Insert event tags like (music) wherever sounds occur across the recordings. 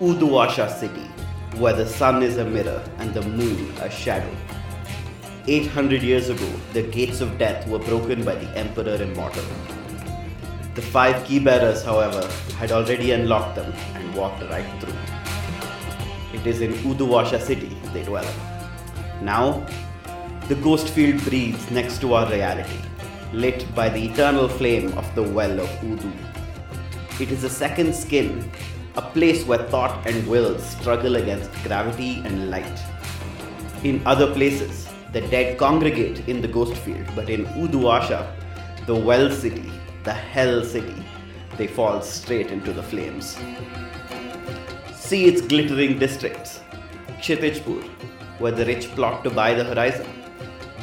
Uduasha city, where the sun is a mirror and the moon a shadow. 800 years ago, the gates of death were broken by the Emperor Immortal. The five key bearers, however, had already unlocked them and walked right through. It is in Uduasha city they dwell. Now, the ghost field breathes next to our reality, lit by the eternal flame of the well of Udu. It is a second skin, a place where thought and will struggle against gravity and light. In other places, the dead congregate in the ghost field, but in Uduasha, the well city, the hell city, they fall straight into the flames. See its glittering districts Kshitijpur, where the rich plot to buy the horizon,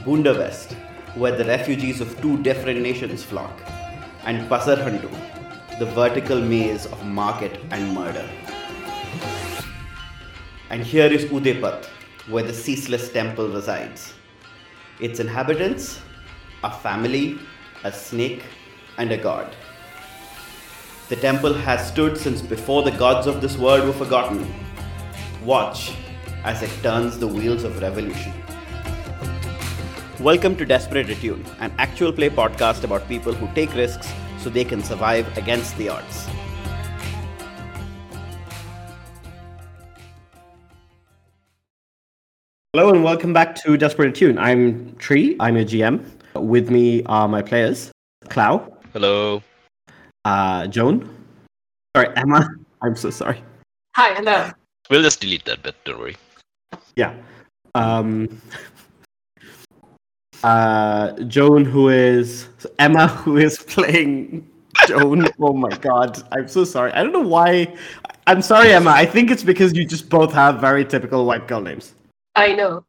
Bunda West, where the refugees of two different nations flock, and Pasarhandu, the vertical maze of market and murder. And here is Udepat, where the ceaseless temple resides. Its inhabitants, a family, a snake, and a god. The temple has stood since before the gods of this world were forgotten. Watch as it turns the wheels of revolution. Welcome to Desperate Attune, an actual play podcast about people who take risks so they can survive against the odds. Hello and welcome back to Desperate Attune. I'm Tree, I'm your GM. With me are my players, Klow, Hello. uh, Joan, sorry, Emma, I'm so sorry. Hi, hello. We'll just delete that bit, don't worry. Yeah. Um, uh, Joan, who is Emma, (laughs) who is playing Joan. (laughs) oh my god, I'm so sorry. I don't know why. I'm sorry, Emma. I think it's because you just both have very typical white girl names. I know.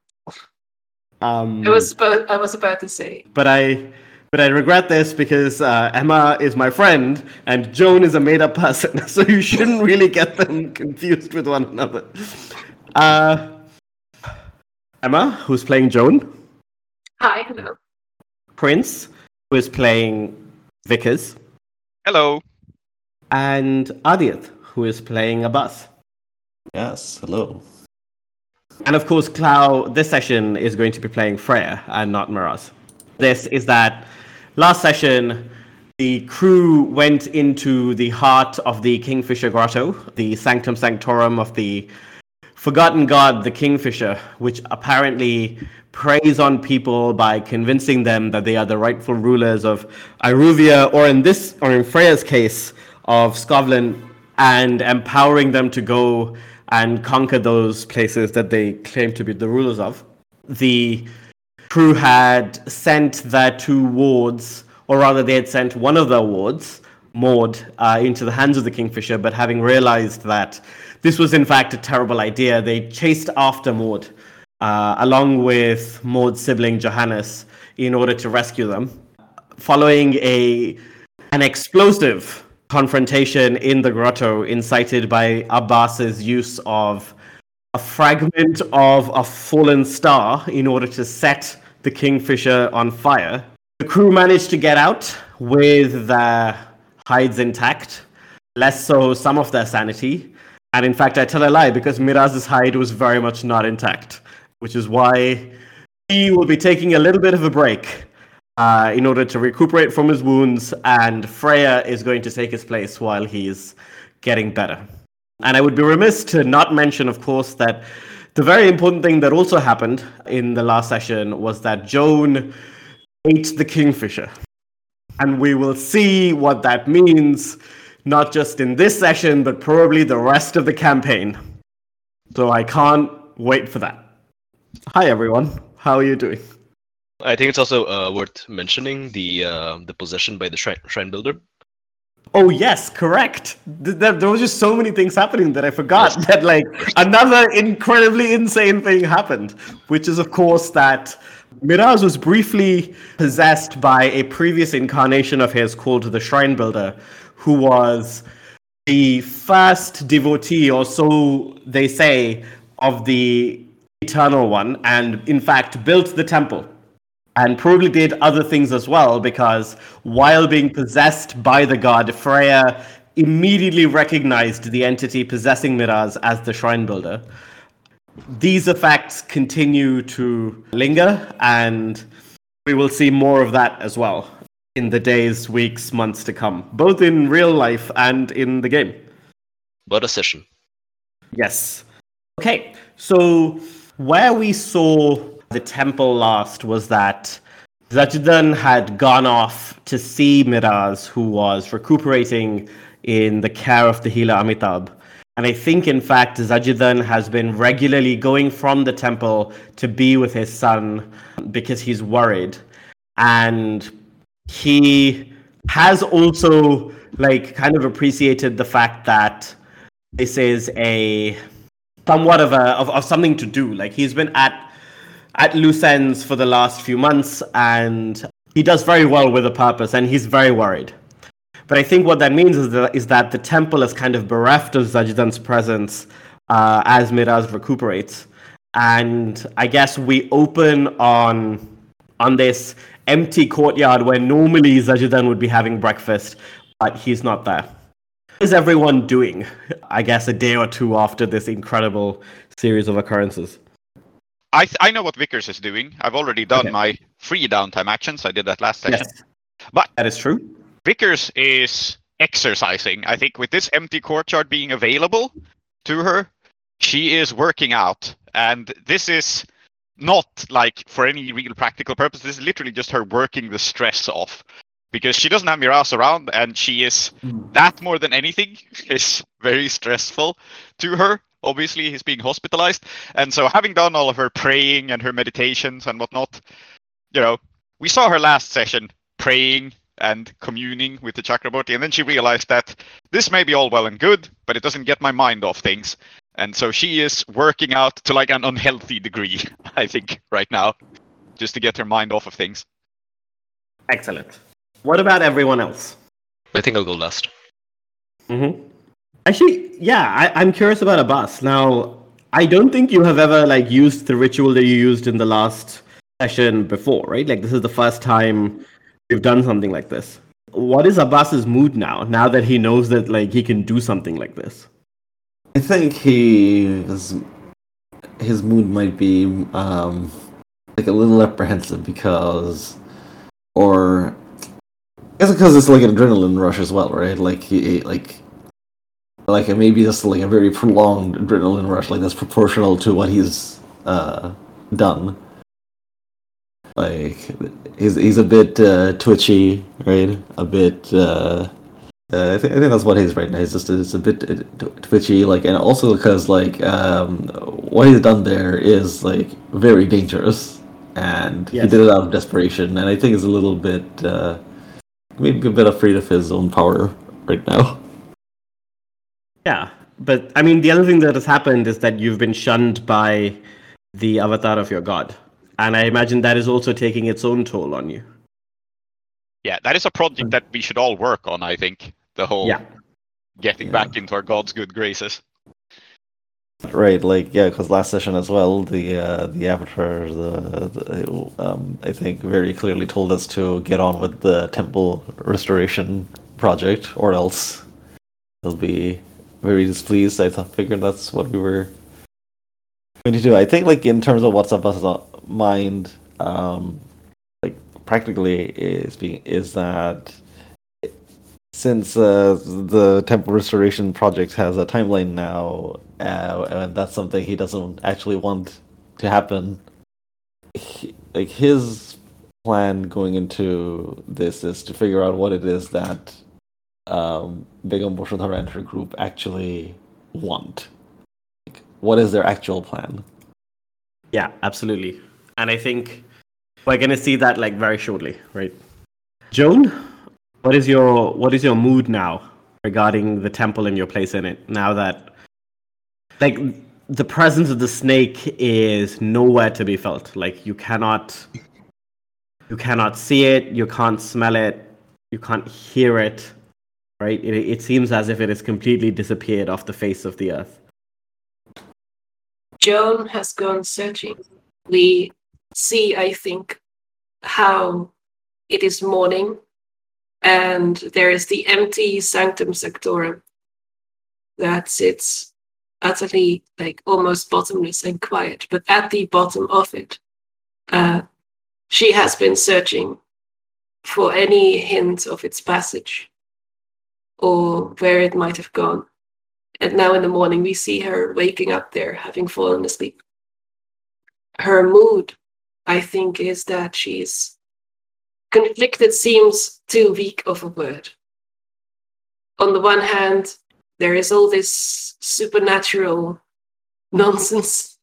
Um, I was about, I was about to say. but I, but I regret this because uh, Emma is my friend and Joan is a made-up person, (laughs) so you shouldn't really get them confused with one another. Uh, Emma, who's playing Joan. Hi, hello. Prince, who is playing Vickers, Hello. and Aadiyat, who is playing Abbas. Yes, hello. And of course, Klow, this session is going to be playing Freya and not Miraz. This is that last session, the crew went into the heart of the Kingfisher Grotto, the Sanctum Sanctorum of the forgotten god, the Kingfisher, which apparently preys on people by convincing them that they are the rightful rulers of Iruvia, or in this, or in Freya's case, of Scotland, and empowering them to go and conquer those places that they claim to be the rulers of. The crew had sent their two wards, or rather, they had sent one of their wards, Maud, uh, into the hands of the Kingfisher, but having realized that this was in fact a terrible idea, they chased after Maud, uh, along with Maud's sibling Johannes, in order to rescue them. Following a an explosive confrontation in the grotto, incited by Abbas's use of a fragment of a fallen star in order to set the Kingfisher on fire. The crew managed to get out with their hides intact, less so some of their sanity. And in fact, I tell a lie because Miraz's hide was very much not intact, which is why he will be taking a little bit of a break uh, in order to recuperate from his wounds, and Freya is going to take his place while he's getting better. And I would be remiss to not mention, of course, that the very important thing that also happened in the last session was that Joan ate the Kingfisher. And we will see what that means, not just in this session, but probably the rest of the campaign. So I can't wait for that. Hi, everyone. How are you doing? I think it's also uh, worth mentioning the uh, the possession by the shrine, shrine builder. Oh yes, correct. Th- There, there was just so many things happening that I forgot that like another incredibly insane thing happened, which is of course that Miraz was briefly possessed by a previous incarnation of his called the Shrine Builder, who was the first devotee, or so they say, of the Eternal One, and in fact built the temple and probably did other things as well because while being possessed by the god freya immediately recognized the entity possessing Miraz as the shrine builder. These effects continue to linger, and we will see more of that as well in the days, weeks, months to come, both in real life and in the game. What a session. Yes. Okay, so where we saw the temple last was that Zajudan had gone off to see Miraz, who was recuperating in the care of the healer Amitabh. And I think, in fact, Zajudan has been regularly going from the temple to be with his son because he's worried. And he has also, like, kind of appreciated the fact that this is a somewhat of a of, of something to do. Like he's been at at loose ends for the last few months, and he does very well with a purpose, and he's very worried. But I think what that means is that, is that the temple is kind of bereft of Zajudan's presence uh, as Miraz recuperates. And I guess we open on on this empty courtyard where normally Zajudan would be having breakfast, but he's not there. What is everyone doing? I guess a day or two after this incredible series of occurrences. I th- I know what Vickers is doing. I've already done Okay. my free downtime actions. I did that last session. Yes, But that is true. Vickers is exercising. I think with this empty courtyard being available to her, she is working out. And this is not like for any real practical purpose. This is literally just her working the stress off. Because she doesn't have Miraz around and she is hmm. that more than anything (laughs) is very stressful to her. Obviously, he's being hospitalized. And so having done all of her praying and her meditations and whatnot, you know, we saw her last session praying and communing with the Chokroborty, and then she realized that this may be all well and good, but it doesn't get my mind off things. And so she is working out to like an unhealthy degree, (laughs) I think, right now, just to get her mind off of things. Excellent. What about everyone else? I think I'll go last. Mm-hmm. Actually, yeah, I, I'm curious about Abbas. Now, I don't think you have ever like used the ritual that you used in the last session before, right? Like this is the first time you've done something like this. What is Abbas's mood now? Now that he knows that like he can do something like this. I think he is, his mood might be um, like a little apprehensive because, or I guess because it's like an adrenaline rush as well, right? Like like like maybe just like a very prolonged adrenaline rush, like that's proportional to what he's uh, done. Like he's he's a bit uh, twitchy, right? A bit. Uh, uh, I, think, I think that's what he's right now. He's just it's a bit uh, twitchy, like, and also because like um, what he's done there is like very dangerous, and he did it out of desperation. And I think he's a little bit uh, maybe a bit afraid of his own power right now. Yeah, but I mean, the other thing that has happened is that you've been shunned by the avatar of your god, and I imagine that is also taking its own toll on you. Yeah, that is a project mm. that we should all work on, I think. The whole Yeah. getting Yeah. back into our God's good graces. Right, like yeah, because last session as well, the uh, the avatar, the, the um, I think very clearly told us to get on with the temple restoration project, or else he'll be very displeased. I thought, figured that's what we were going to do. I think, like in terms of what's up us mind, um, like practically is being is that since uh, the temple restoration project has a timeline now, uh, and that's something he doesn't actually want to happen. He, like his plan going into this is to figure out what it is that um, Begum Boshadhara and her group actually want. Like, what is their actual plan? Yeah, absolutely. And I think we're going to see that like very shortly, right? Joan, what is your what is your mood now regarding the temple and your place in it? Now that like the presence of the snake is nowhere to be felt. Like you cannot you cannot see it, you can't smell it, you can't hear it, right? It, it seems as if it has completely disappeared off the face of the earth. Joan has gone searching. We see, I think, how it is morning and there is the empty Sanctum sanctorum that sits utterly like almost bottomless and quiet. But at the bottom of it, uh, she has been searching for any hint of its passage or where it might have gone. And now in the morning, we see her waking up there, having fallen asleep. Her mood, I think, is that she's conflicted, seems too weak of a word. On the one hand, there is all this supernatural nonsense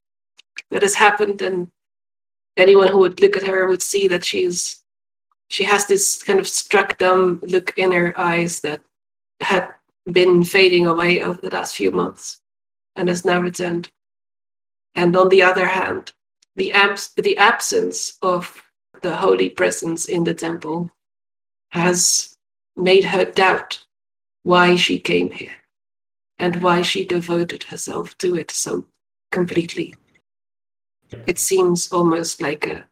that has happened, and anyone who would look at her would see that she's she has this kind of struck dumb look in her eyes that had been fading away over the last few months and has now returned. And on the other hand, the, abs- the absence of the holy presence in the temple has made her doubt why she came here and why she devoted herself to it so completely. It seems almost like a,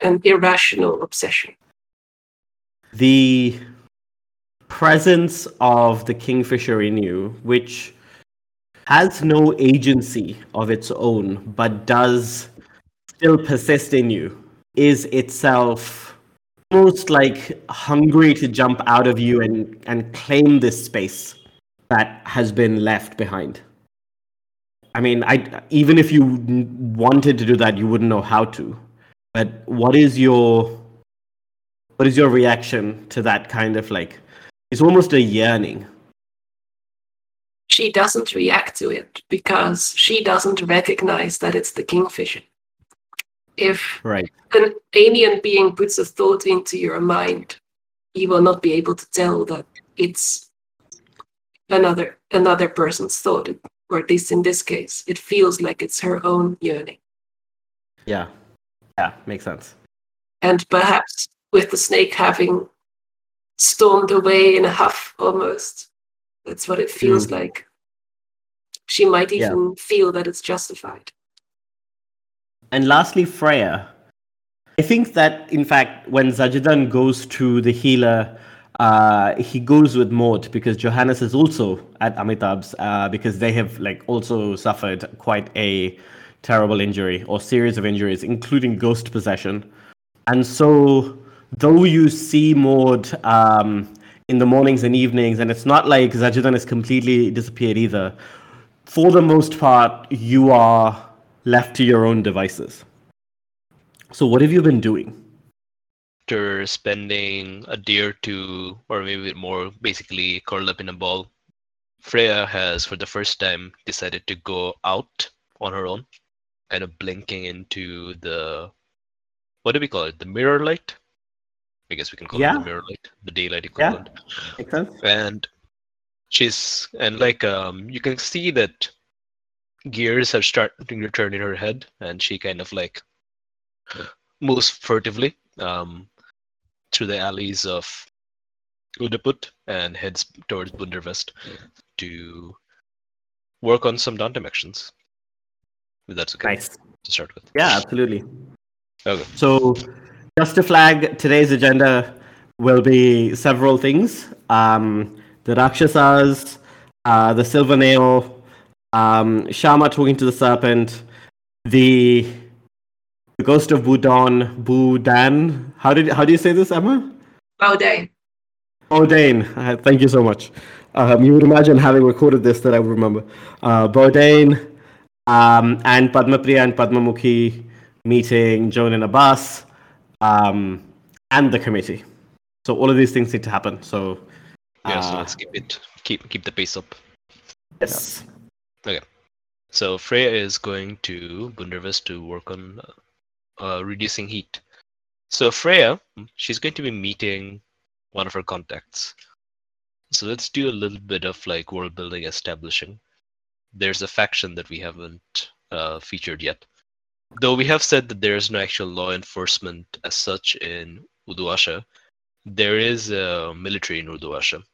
an irrational obsession. The presence of the kingfisher in you, which has no agency of its own, but does still persist in you, is itself almost like hungry to jump out of you and, and claim this space that has been left behind. I mean, I even if you wanted to do that, you wouldn't know how to. But what is your what is your reaction to that kind of like it's almost a yearning. She doesn't react to it because she doesn't recognize that it's the kingfisher. If Right. an alien being puts a thought into your mind, you will not be able to tell that it's another another person's thought, or at least in this case, it feels like it's her own yearning. Yeah. Yeah, makes sense. And perhaps with the snake having stormed away in a huff almost, that's what it feels Mm. like. She might Yeah. even feel that it's justified. And lastly, Freya. I think that, in fact, when Zajidan goes to the healer, uh, he goes with Maud because Johannes is also at Amitabh's uh, because they have like also suffered quite a terrible injury or series of injuries, including ghost possession. And so, though you see Maud um, in the mornings and evenings, and it's not like Zajidan has completely disappeared either, for the most part, you are left to your own devices. So, what have you been doing? After spending a day or two, or maybe more, basically curled up in a ball, Freya has, for the first time, decided to go out on her own, kind of blinking into the what do we call it? The mirror light. I guess we can call it the mirror light, the daylight equivalent. Make sense? and she's and like um you can see that gears are starting to turn in her head and she kind of like moves furtively um through the alleys of Udaput and heads towards Bundervest to work on some downtime actions. If that's okay Nice. to start with. Yeah, absolutely. Okay. So, just to flag, today's agenda will be several things um, the Rakshasas, uh, the Silver Nail, um, Shama talking to the serpent, the, the ghost of Budon, Budan. How did how do you say this, Emma? Bauday. Oh, uh, thank you so much. Um, you would imagine having recorded this that I would remember. Uh, Bodane um, and Padmapriya and Padmamukhi meeting Joan and Abbas um, and the committee. So all of these things need to happen. So Yeah, so uh, let's keep it keep keep the pace up. yes, Okay. So Freya is going to Bundervest to work on uh, reducing heat. So Freya, she's going to be meeting one of her contacts. So let's do a little bit of like world building establishing. There's a faction that we haven't uh, featured yet. Though we have said that there is no actual law enforcement as such in Uduasha, there is a military in Uduasha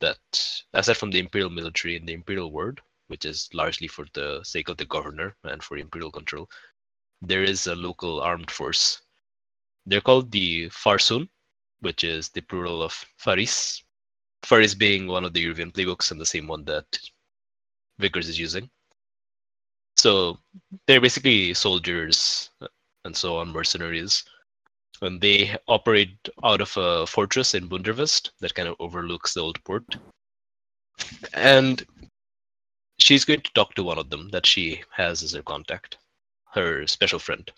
that, aside from the imperial military and the imperial ward, which is largely for the sake of the governor and for imperial control, there is a local armed force. They're called the Farsun, which is the plural of Faris. Faris being one of the Iruvian playbooks and the same one that Vickers is using. So they're basically soldiers and so on, mercenaries. And they operate out of a fortress in Bundervest that kind of overlooks the old port. And she's going to talk to one of them that she has as her contact, her special friend.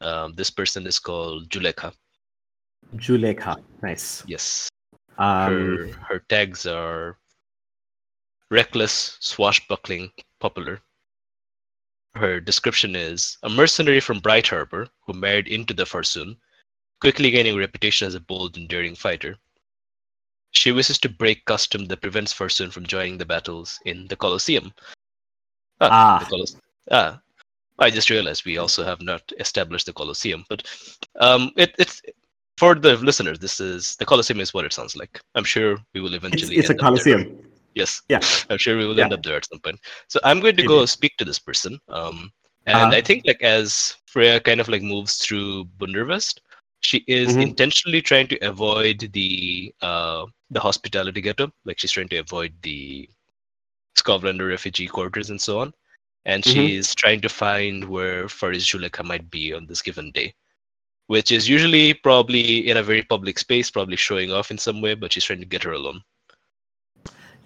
Um, this person is called Juleka. Juleka. Nice. Yes. Um, her her tags are reckless, swashbuckling, popular. Her description is a mercenary from Bright Harbor who married into the Farsoon, quickly gaining reputation as a bold, enduring fighter. She wishes to break custom that prevents Farsoon from joining the battles in the Colosseum. Ah. the Colos- ah. I just realized we also have not established the Colosseum, but um, it, it's for the listeners. This is the Colosseum is what it sounds like. I'm sure we will it's, eventually. it's a Colosseum. Yes. Yeah. I'm sure we will Yeah. end up there at some point. So I'm going to go speak to this person. Um, and Uh-huh. I think like as Freya kind of like moves through Bundervest, she is Mhm. intentionally trying to avoid the uh the hospitality ghetto. Like she's trying to avoid the Skovlander refugee quarters and so on. And Mhm. she's trying to find where Faris Juleka might be on this given day. Which is usually probably in a very public space, probably showing off in some way, but she's trying to get her alone.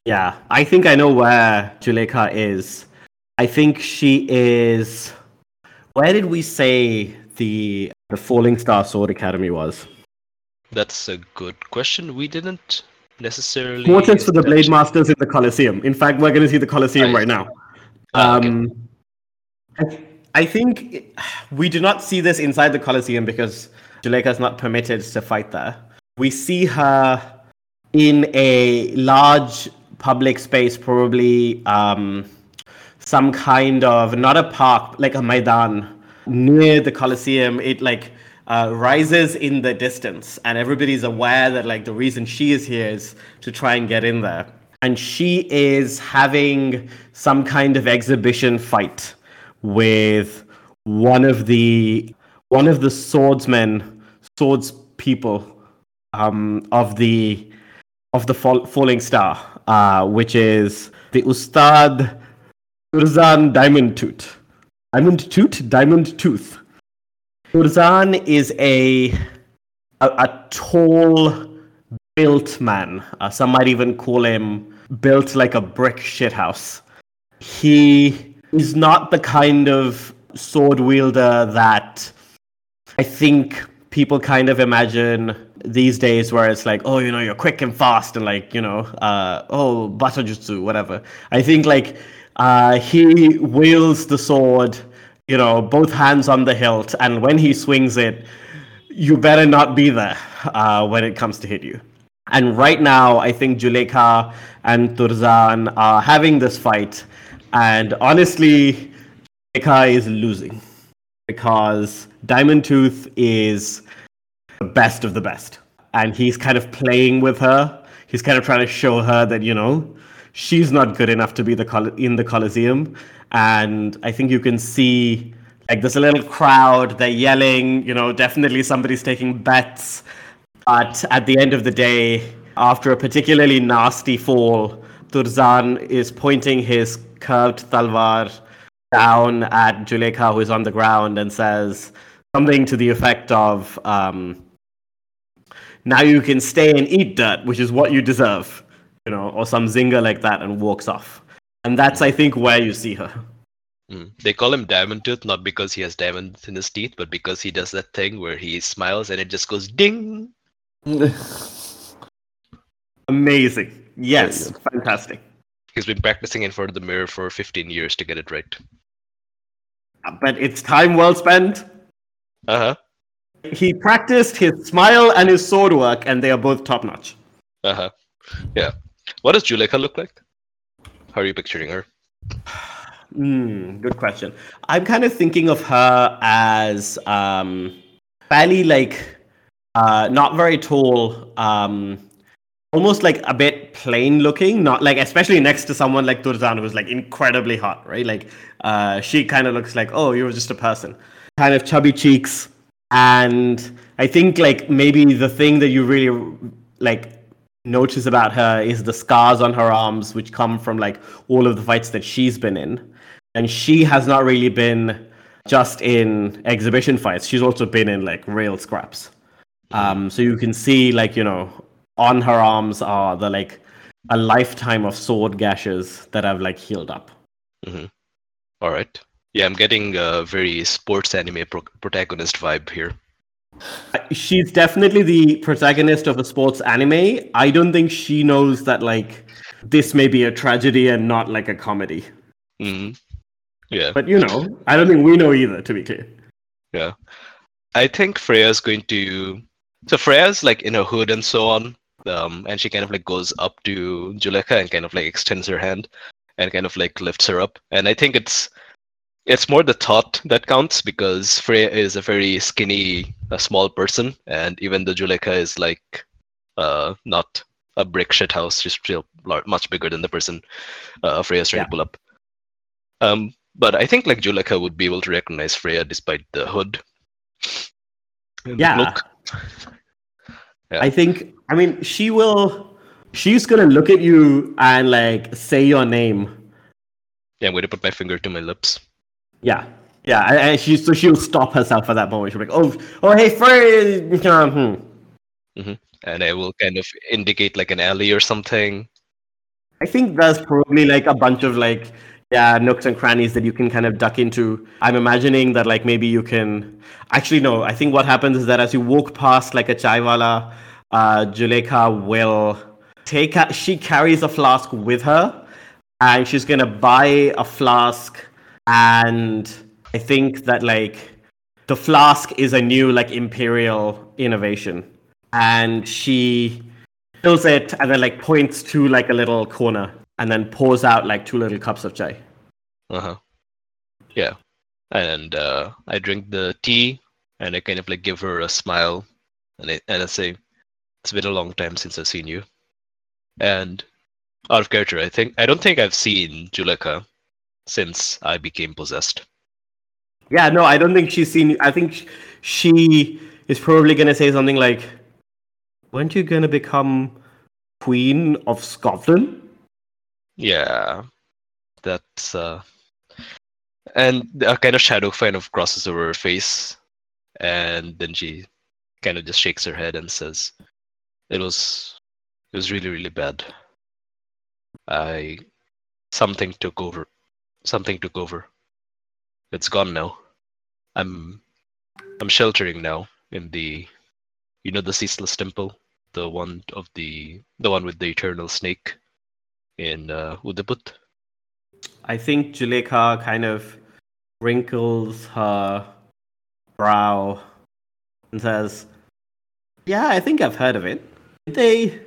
Yeah, I think I know where Juleka is. I think she is. Where did we say the the Falling Star Sword Academy was? That's a good question. We didn't necessarily. Quarters for the Blade Masters in the Colosseum. In fact, we're going to see the Colosseum Right. right now. Ah, okay. Um, I, I think it- we do not see this inside the Colosseum because Juleka is not permitted to fight there. We see her in a large public space, probably um, some kind of not a park, like a maidan near the Colosseum. It like uh, rises in the distance, and everybody's aware that like the reason she is here is to try and get in there. And she is having some kind of exhibition fight with one of the one of the swordsmen, swords people um, of the of the fall, falling star, uh, which is the Ustad Turzan Diamond Tooth. Diamond Tooth? Diamond Tooth. Turzan is a, a, a tall, built man. Uh, some might even call him built like a brick shithouse. He is not the kind of sword wielder that I think people kind of imagine these days where it's like, oh, you know, you're quick and fast and like, you know, uh, oh, Battojutsu, whatever. I think like uh, he wields the sword, you know, both hands on the hilt, and when he swings it, you better not be there uh, when it comes to hit you. And right now, I think Juleka and Turzan are having this fight, and honestly, Juleka is losing because Diamond Tooth is the best of the best. And he's kind of playing with her. He's kind of trying to show her that, you know, she's not good enough to be the col- in the Coliseum. And I think you can see like there's a little crowd, they're yelling, you know, definitely somebody's taking bets. But at the end of the day, after a particularly nasty fall, Turzan is pointing his curved talvar down at Juleka, who is on the ground, and says something to the effect of, um, "Now you can stay and eat dirt, which is what you deserve," you know, or some zinger like that, and walks off. And that's, I think, where you see her. Mm. They call him Diamond Tooth not because he has diamonds in his teeth, but because he does that thing where he smiles and it just goes ding. (laughs) Amazing. Yes, fantastic. He's been practicing in front of the mirror for 15 years to get it right. But it's time well spent. Uh huh. He practiced his smile and his sword work, and they are both top notch. Uh huh. Yeah. What does Juleka look like? How are you picturing her? Hmm, good question. I'm kind of thinking of her as um, fairly like uh, not very tall, um, almost like a bit plain looking. Not like especially next to someone like Turzan who's like incredibly hot, right? Like uh, she kind of looks like oh, you're just a person. Kind of chubby cheeks and I think like maybe the thing that you really like notice about her is the scars on her arms, which come from like all of the fights that she's been in, and she has not really been just in exhibition fights. She's also been in like real scraps. Um, so you can see like you know on her arms are the like a lifetime of sword gashes that have like healed up. All right. Yeah, I'm getting a very sports anime pro- protagonist vibe here. She's definitely the protagonist of a sports anime. I don't think she knows that like this may be a tragedy and not like a comedy. hmm Yeah. But you know, I don't think we know either. To be clear. Yeah. I think Freya's going to. So Freya's like in her hood and so on. Um, and she kind of like goes up to Juleka and kind of like extends her hand and kind of like lifts her up. And I think it's it's more the thought that counts because Freya is a very skinny, a small person, and even though Juleka is like uh not a brick shit house, she's still much bigger than the person uh, Freya's trying Yeah. to pull up. Um, but I think like Juleka would be able to recognize Freya despite the hood. and the Yeah. I think. I mean, she will. She's gonna look at you and like say your name. Yeah, I'm going to put my finger to my lips. Yeah. Yeah, and- and she so she'll stop herself at that moment. She'll be like, "Oh, oh, hey, Frey." uh, (laughs) hmm." And I will kind of indicate like an alley or something. I think there's probably like a bunch of like yeah nooks and crannies that you can kind of duck into. I'm imagining that like maybe you can actually no. I think what happens is that as you walk past like a chaiwala, uh, Juleka will take she carries a flask with her, and she's gonna buy a flask, and I think that like the flask is a new like imperial innovation, and she fills it and then like points to like a little corner and then pours out like two little cups of chai. Uh huh. Yeah. And uh, I drink the tea and I kind of like give her a smile and I, and I say, It's been a long time since I've seen you. And out of character, I think, I don't think I've seen Juleka since I became possessed. Yeah, no, I don't think she's seen. I think she is probably gonna say something like, "Weren't you gonna become queen of Scotland?" Yeah. That's, uh, and a kind of shadow kind of crosses over her face. And then she kind of just shakes her head and says, It was, it was really, really bad. I, something took over. Something took over. It's gone now. I'm, I'm sheltering now in the, you know, the ceaseless temple, the one of the, the one with the eternal snake in uh. I think Juleka kind of wrinkles her brow and says, "Yeah, I think I've heard of it. Did they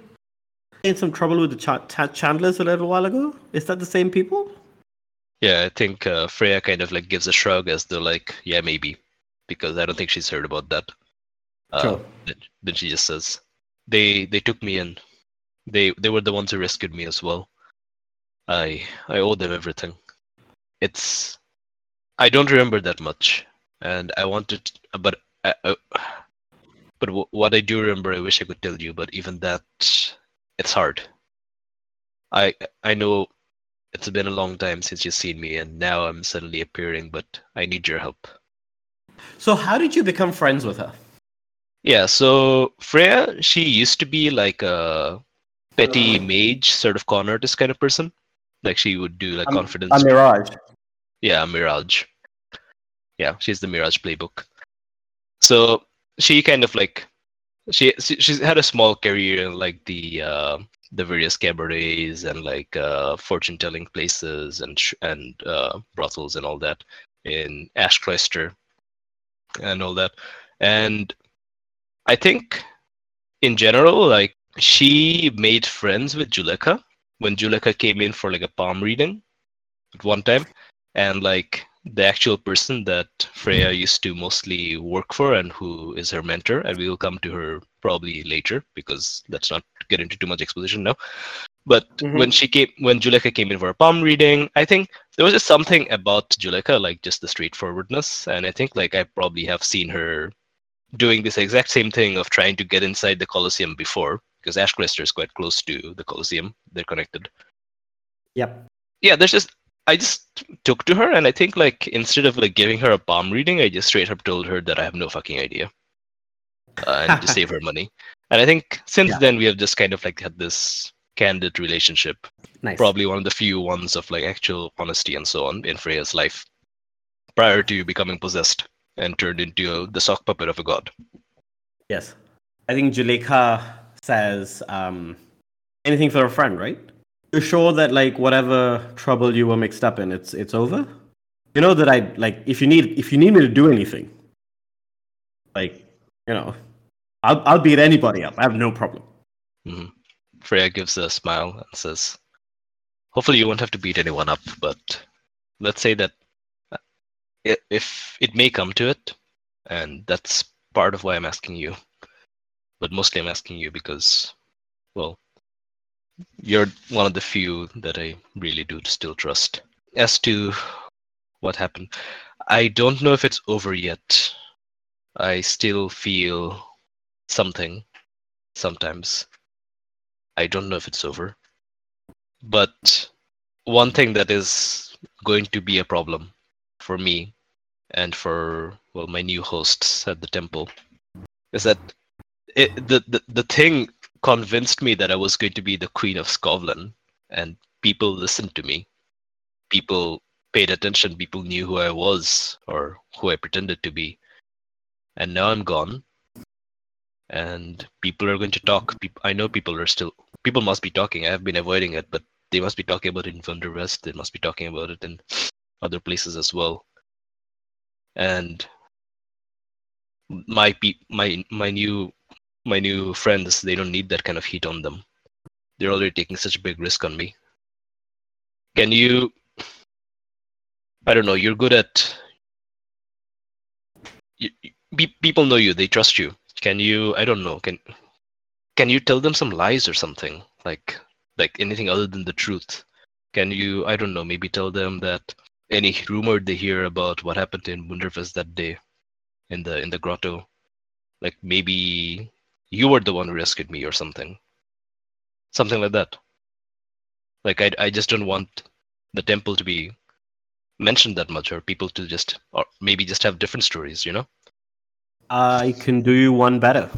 in some trouble with the Ch- Ch- Chandlers a little while ago? Is that the same people?" Yeah, I think uh, Freya kind of like gives a shrug as though like, yeah, maybe, because I don't think she's heard about that. Uh, Sure. then, then she just says, "They they took me in. They they were the ones who rescued me as well. I I owe them everything. It's I don't remember that much, and I wanted, but I, I, but w- what I do remember, I wish I could tell you, but even that, it's hard. I I know it's been a long time since you've seen me, and now I'm suddenly appearing, but I need your help. So, how did you become friends with her? Yeah, so Freya, she used to be like a petty mage, sort of con artist kind of person. Like she would do like Um, confidence. A mirage. Yeah, Mirage. Yeah, she's the Mirage playbook. So she kind of like she she- she's had a small career in like the uh, the various cabarets and like uh, fortune telling places and sh- and uh, brothels and all that in Ashcloister and all that. And I think in general, like she made friends with Juleka when Juleka came in for like a palm reading at one time and like the actual person that Freya used to mostly work for and who is her mentor, and we will come to her probably later because let's not get into too much exposition now. But Mhm. when she came, when Juleka came in for a palm reading, I think there was just something about Juleka, like just the straightforwardness, and I think like I probably have seen her doing this exact same thing of trying to get inside the Colosseum before, because Ashcrester is quite close to the Colosseum. They're connected. Yep. Yeah, there's just I just took to her, and I think like instead of like giving her a palm reading, I just straight up told her that I have no fucking idea, uh, and to save her money. (laughs) And I think since Yeah. then we have just kind of like had this candid relationship Nice. probably one of the few ones of like actual honesty and so on in Freya's life prior to becoming possessed and turned into the sock puppet of a god. Yes. I think Juleka says um, anything for a friend, right? You're sure that like whatever trouble you were mixed up in, it's it's over. You know that I like if you need if you need me to do anything, like you know, I'll I'll beat anybody up. I have no problem. Mhm. Freya gives a smile and says, "Hopefully you won't have to beat anyone up, but let's say that uh, if it may come to it, and that's part of why I'm asking you, but mostly I'm asking you because, well, you're one of the few that I really do still trust. As to what happened, I don't know if it's over yet. I still feel something sometimes. I don't know if it's over. But one thing that is going to be a problem for me and for well my new hosts at the temple is that it, the, the the thing convinced me that I was going to be the queen of Scotland and people listened to me. People paid attention, people knew who I was or who I pretended to be. And now I'm gone and people are going to talk. I know people are still people must be talking. I have been avoiding it, but they must be talking about it in West. They must be talking about it in other places as well. And my pe- my my new my new friends, they don't need that kind of heat on them. They're already taking such a big risk on me. Can you? I don't know. You're good at. You, people know you. They trust you. Can you? I don't know. Can can you tell them some lies or something like like anything other than the truth can you i don't know maybe tell them that any rumor they hear about what happened in Bundervest that day in the in the grotto like maybe you were the one who rescued me or something something like that like i, I just don't want the temple to be mentioned that much or people to just or maybe just have different stories you know I can do one better.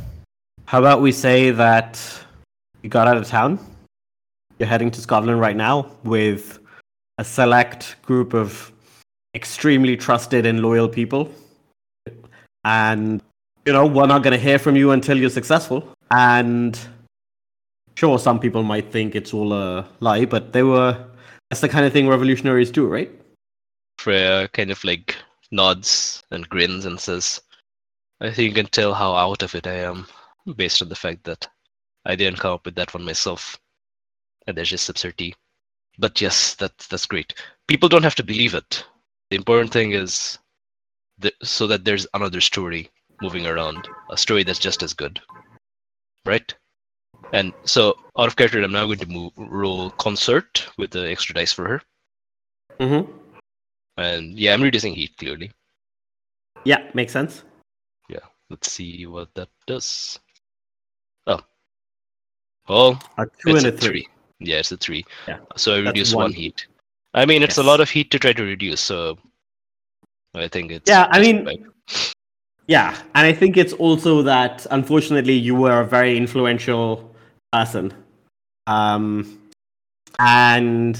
How about we say that you got out of town? You're heading to Scotland right now with a select group of extremely trusted and loyal people. And, you know, we're not going to hear from you until you're successful. And sure, some people might think it's all a lie, but they were. That's the kind of thing revolutionaries do, right? Freya kind of like nods and grins and says, I think you can tell how out of it I am based on the fact that I didn't come up with that one myself. And there's just absurdity. But yes, that's that's great. People don't have to believe it. The important thing is that, so that there's another story moving around, a story that's just as good. Right? And so out of character, I'm now going to move, roll concert with the extra dice for her. Mm-hmm. And yeah, I'm reducing heat clearly. Yeah, makes sense. Yeah. Let's see what that does. Oh. Oh, A two it's and a a three. three. Yeah, it's a three. Yeah, So I reduce one. one. heat. I mean, it's a lot of heat to try to reduce, so I think it's. Yeah, I mean. Yeah, and I think it's also that unfortunately you were a very influential person. Um, and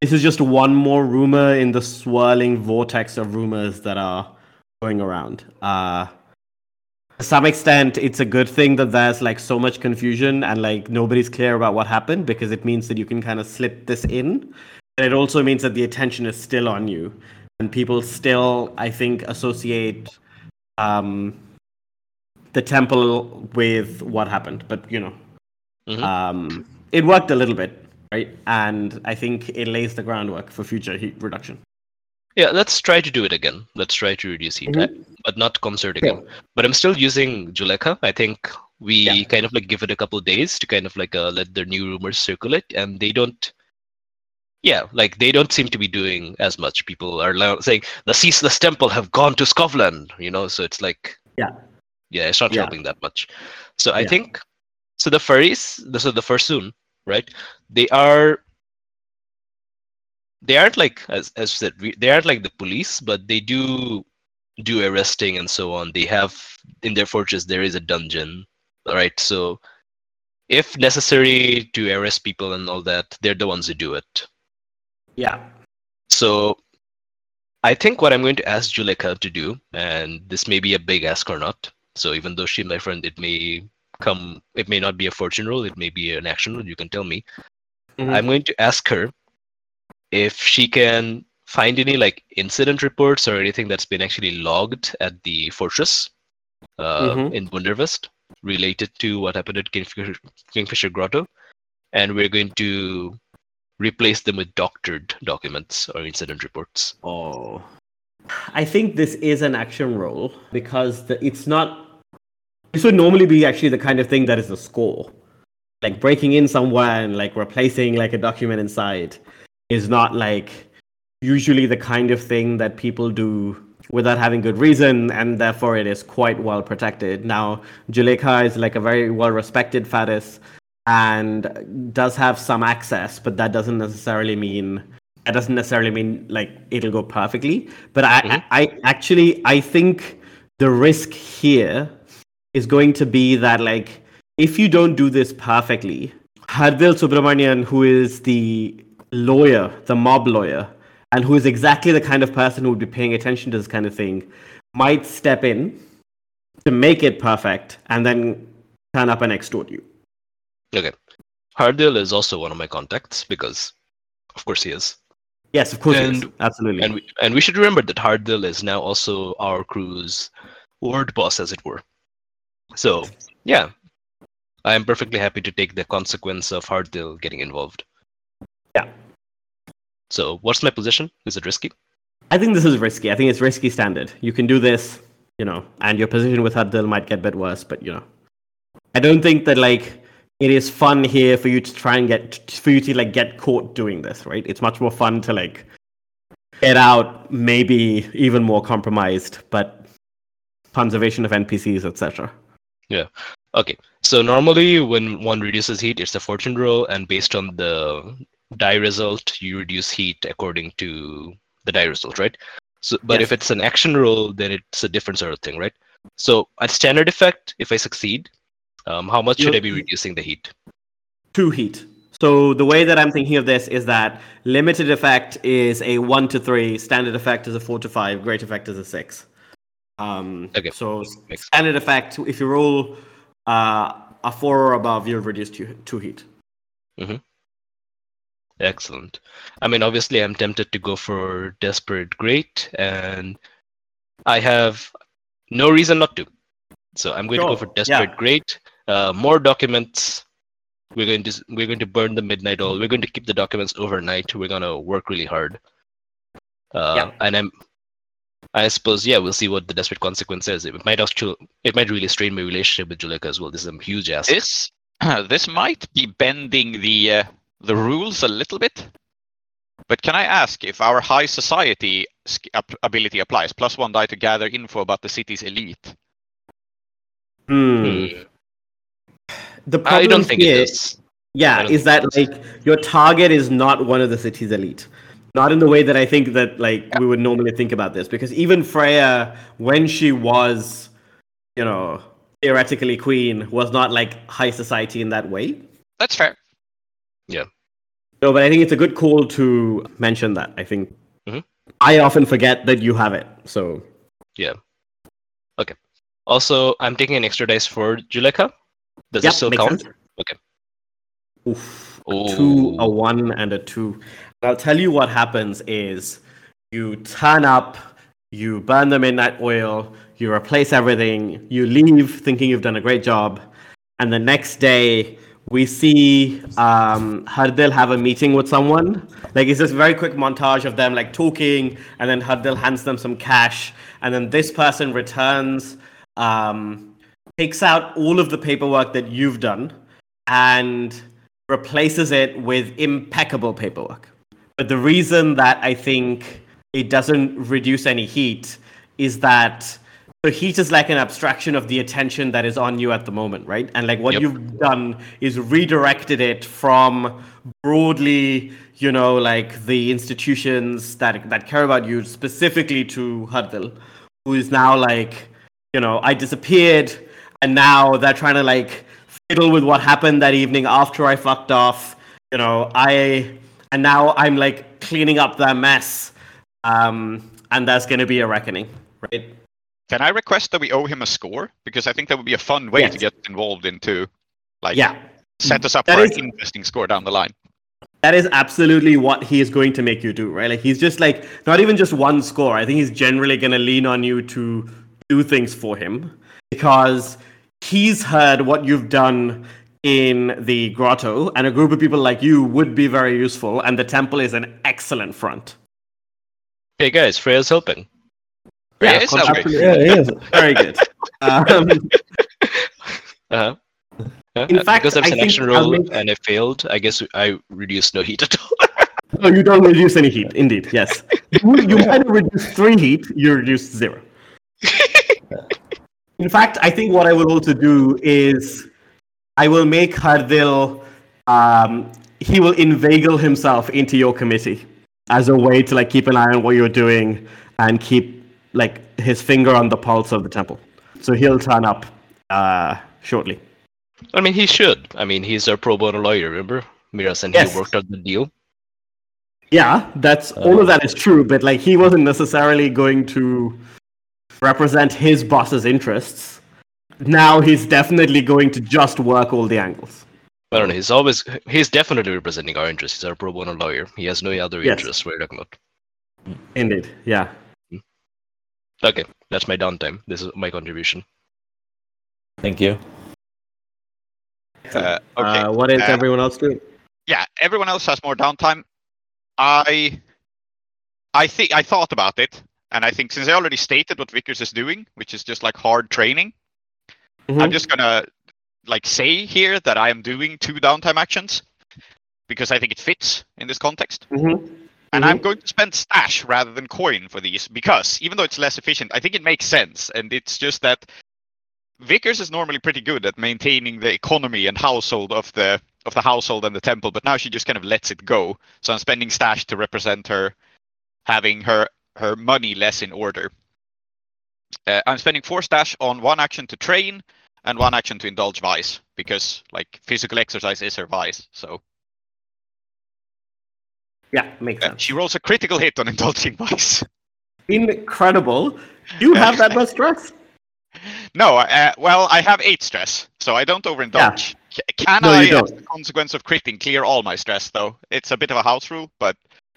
this is just one more rumor in the swirling vortex of rumors that are going around. Uh, to some extent, it's a good thing that there's like so much confusion and like nobody's clear about what happened because it means that you can kind of slip this in. And it also means that the attention is still on you. And people still, I think, associate um, the temple with what happened. But you know, Mhm. um, it worked a little bit, right? And I think it lays the groundwork for future heat reduction. Yeah, let's try to do it again. Let's try to reduce heat, Mhm. but not concert again. But I'm still using Juleka. I think we Yeah. kind of like give it a couple days to kind of like uh, let the new rumors circulate, and they don't. Yeah, like they don't seem to be doing as much. People are saying the ceaseless temple have gone to Scotland, you know. So it's like, Yeah. Yeah, it's not Yeah. helping that much. So I Yeah. think so. The furries, so the fursoon, right? They are they aren't like as as said we, they aren't like the police, but they do do arresting and so on. They have in their fortress there is a dungeon, right? So if necessary to arrest people and all that, they're the ones who do it. Yeah. So I think what I'm going to ask Juleka to do, and this may be a big ask or not. So even though she my friend, it may come it may not be a fortune roll, it may be an action roll, you can tell me. Mhm. I'm going to ask her if she can find any like incident reports or anything that's been actually logged at the fortress uh, Mhm. in Bundervest related to what happened at Kingfisher, Kingfisher Grotto, and we're going to replace them with doctored documents or incident reports. Oh. I think this is an action roll because the, it's not. This would normally be actually the kind of thing that is a score. Like breaking in somewhere and like replacing like a document inside is not like usually the kind of thing that people do without having good reason and therefore it is quite well protected. Now, Juleka is like a very well respected fatis and does have some access, but that doesn't necessarily mean that doesn't necessarily mean like it'll go perfectly. But I, Mhm. I, I actually I think the risk here is going to be that like if you don't do this perfectly, Hardil Subramanian, who is the lawyer, the mob lawyer, and who is exactly the kind of person who would be paying attention to this kind of thing, might step in to make it perfect and then turn up and extort you. Okay. Hardil is also one of my contacts because, of course, he is. Yes, of course. And- absolutely. And we, and we should remember that Hardil is now also our crew's word boss, as it were. So, yeah, I am perfectly happy to take the consequence of Hardil getting involved. Yeah. So, what's my position? Is it risky? I think this is risky. I think it's risky standard. You can do this, you know, and your position with Hardil might get a bit worse, but you know. I don't think that like it is fun here for you to try and get for you to like get caught doing this, right? It's much more fun to like get out, maybe even more compromised, but conservation of NPCs, etc. Yeah. Okay. So, normally when one reduces heat, it's a fortune roll, and based on the die result, you reduce heat according to the die result, right? So, but Yes. if it's an action roll, then it's a different sort of thing, right? So, at standard effect, if I succeed, um, how much should I be reducing the heat? Two heat. So the way that I'm thinking of this is that limited effect is a one to three, standard effect is a four to five, great effect is a six. Um, Okay. So Makes- standard effect, if you roll uh, a four or above, you'll reduce two, two heat. Excellent. I mean, obviously, I'm tempted to go for Desperate Great, and I have no reason not to. So I'm going to go Sure, for yeah. Desperate Great. Uh, more documents. We're going to we're going to burn the midnight oil. We're going to keep the documents overnight. We're going to work really hard. Uh, Yeah. And I'm. I suppose yeah, we'll see what the desperate consequence is. It might actually, it might really strain my relationship with Juleka as well. This is a huge ask. This (clears throat) this might be bending the uh, the rules a little bit. But can I ask if our high society sk- ability applies? Plus one die to gather info about the city's elite. Hmm. The I problem don't think here, it is. Yeah, is think that like your target is not one of the city's elite? Not in the way that I think that like we would normally think about this, because even Freya, when she was, you know, theoretically queen, was not like high society in that way. That's fair. Yeah. No, but I think it's a good call to mention that. I think Mhm. I often forget that you have it. So Yeah. Okay. Also, I'm taking an extra dice for Juleka. Does Yep, it still count? sense. Okay. Oof, a two, a one, and a two. And I'll tell you what happens is you turn up, you burn the midnight oil, you replace everything, you leave thinking you've done a great job, and the next day we see um, Hardil have a meeting with someone. Like it's this very quick montage of them like talking, and then Hardil hands them some cash, and then this person returns, um, takes out all of the paperwork that you've done, and replaces it with impeccable paperwork. But the reason that I think it doesn't reduce any heat is that the heat is like an abstraction of the attention that is on you at the moment, right? And like what Yep. you've done is redirected it from broadly, you know, like the institutions that that care about you specifically to Hardil, who is now like, you know, I disappeared and now they're trying to like fiddle with what happened that evening after I fucked off. You know, I and now I'm like cleaning up their mess. Um, and there's gonna be a reckoning, right? Can I request that we owe him a score? Because I think that would be a fun way to get involved into, like, Yeah. set us up That for is- an interesting score down the line. That is absolutely what he is going to make you do, right? Like he's just like not even just one score. I think he's generally going to lean on you to do things for him because he's heard what you've done in the grotto, and a group of people like you would be very useful. And the temple is an excellent front. Hey guys, Freya's helping. Yeah, it's okay. absolutely. Yeah, he is. (laughs) Very good. Um, (laughs) Uh-huh. Uh, In uh, fact, because there's I an think action I'll roll make- and I failed, I guess I reduced no heat at all. (laughs) no, you don't reduce any heat, indeed. Yes, you, you might have reduced three heat. You reduced zero. In fact, I think what I will also do is I will make Hardil. Um, he will inveigle himself into your committee as a way to like keep an eye on what you're doing and keep like his finger on the pulse of the temple. So he'll turn up uh, shortly. I mean, he should. I mean, he's our pro bono lawyer, remember? Miras and Yes. he worked out the deal. Yeah, that's all of that is true, but like he wasn't necessarily going to represent his boss's interests. Now he's definitely going to just work all the angles. I don't know. He's always, he's definitely representing our interests. He's our pro bono lawyer. He has no other Yes. interests we're talking about. Indeed, yeah. Okay, that's my downtime. This is my contribution. Thank you. Uh, okay. Uh, what is Uh, everyone else doing? yeah, everyone else has more downtime. I, I think I thought about it, and I think since I already stated what Vickers is doing, which is just like hard training, I'm Mhm. just gonna like say here that I am doing two downtime actions because I think it fits in this context. Mhm. And Mhm. I'm going to spend stash rather than coin for these because even though it's less efficient, I think it makes sense. And it's just that Vickers is normally pretty good at maintaining the economy and household of the of the household and the temple, but now she just kind of lets it go. So I'm spending stash to represent her having her her money less in order. Uh, I'm spending four stash on one action to train and one action to indulge vice because like physical exercise is her vice. So Yeah, makes uh, sense. she rolls a critical hit on (laughs) indulging vice. Incredible. You have that much stress? (laughs) No, uh, well, I have eight stress, so I don't overindulge. C- Can No, I, as a consequence of critting, clear all my stress though? It's a bit of a house rule, but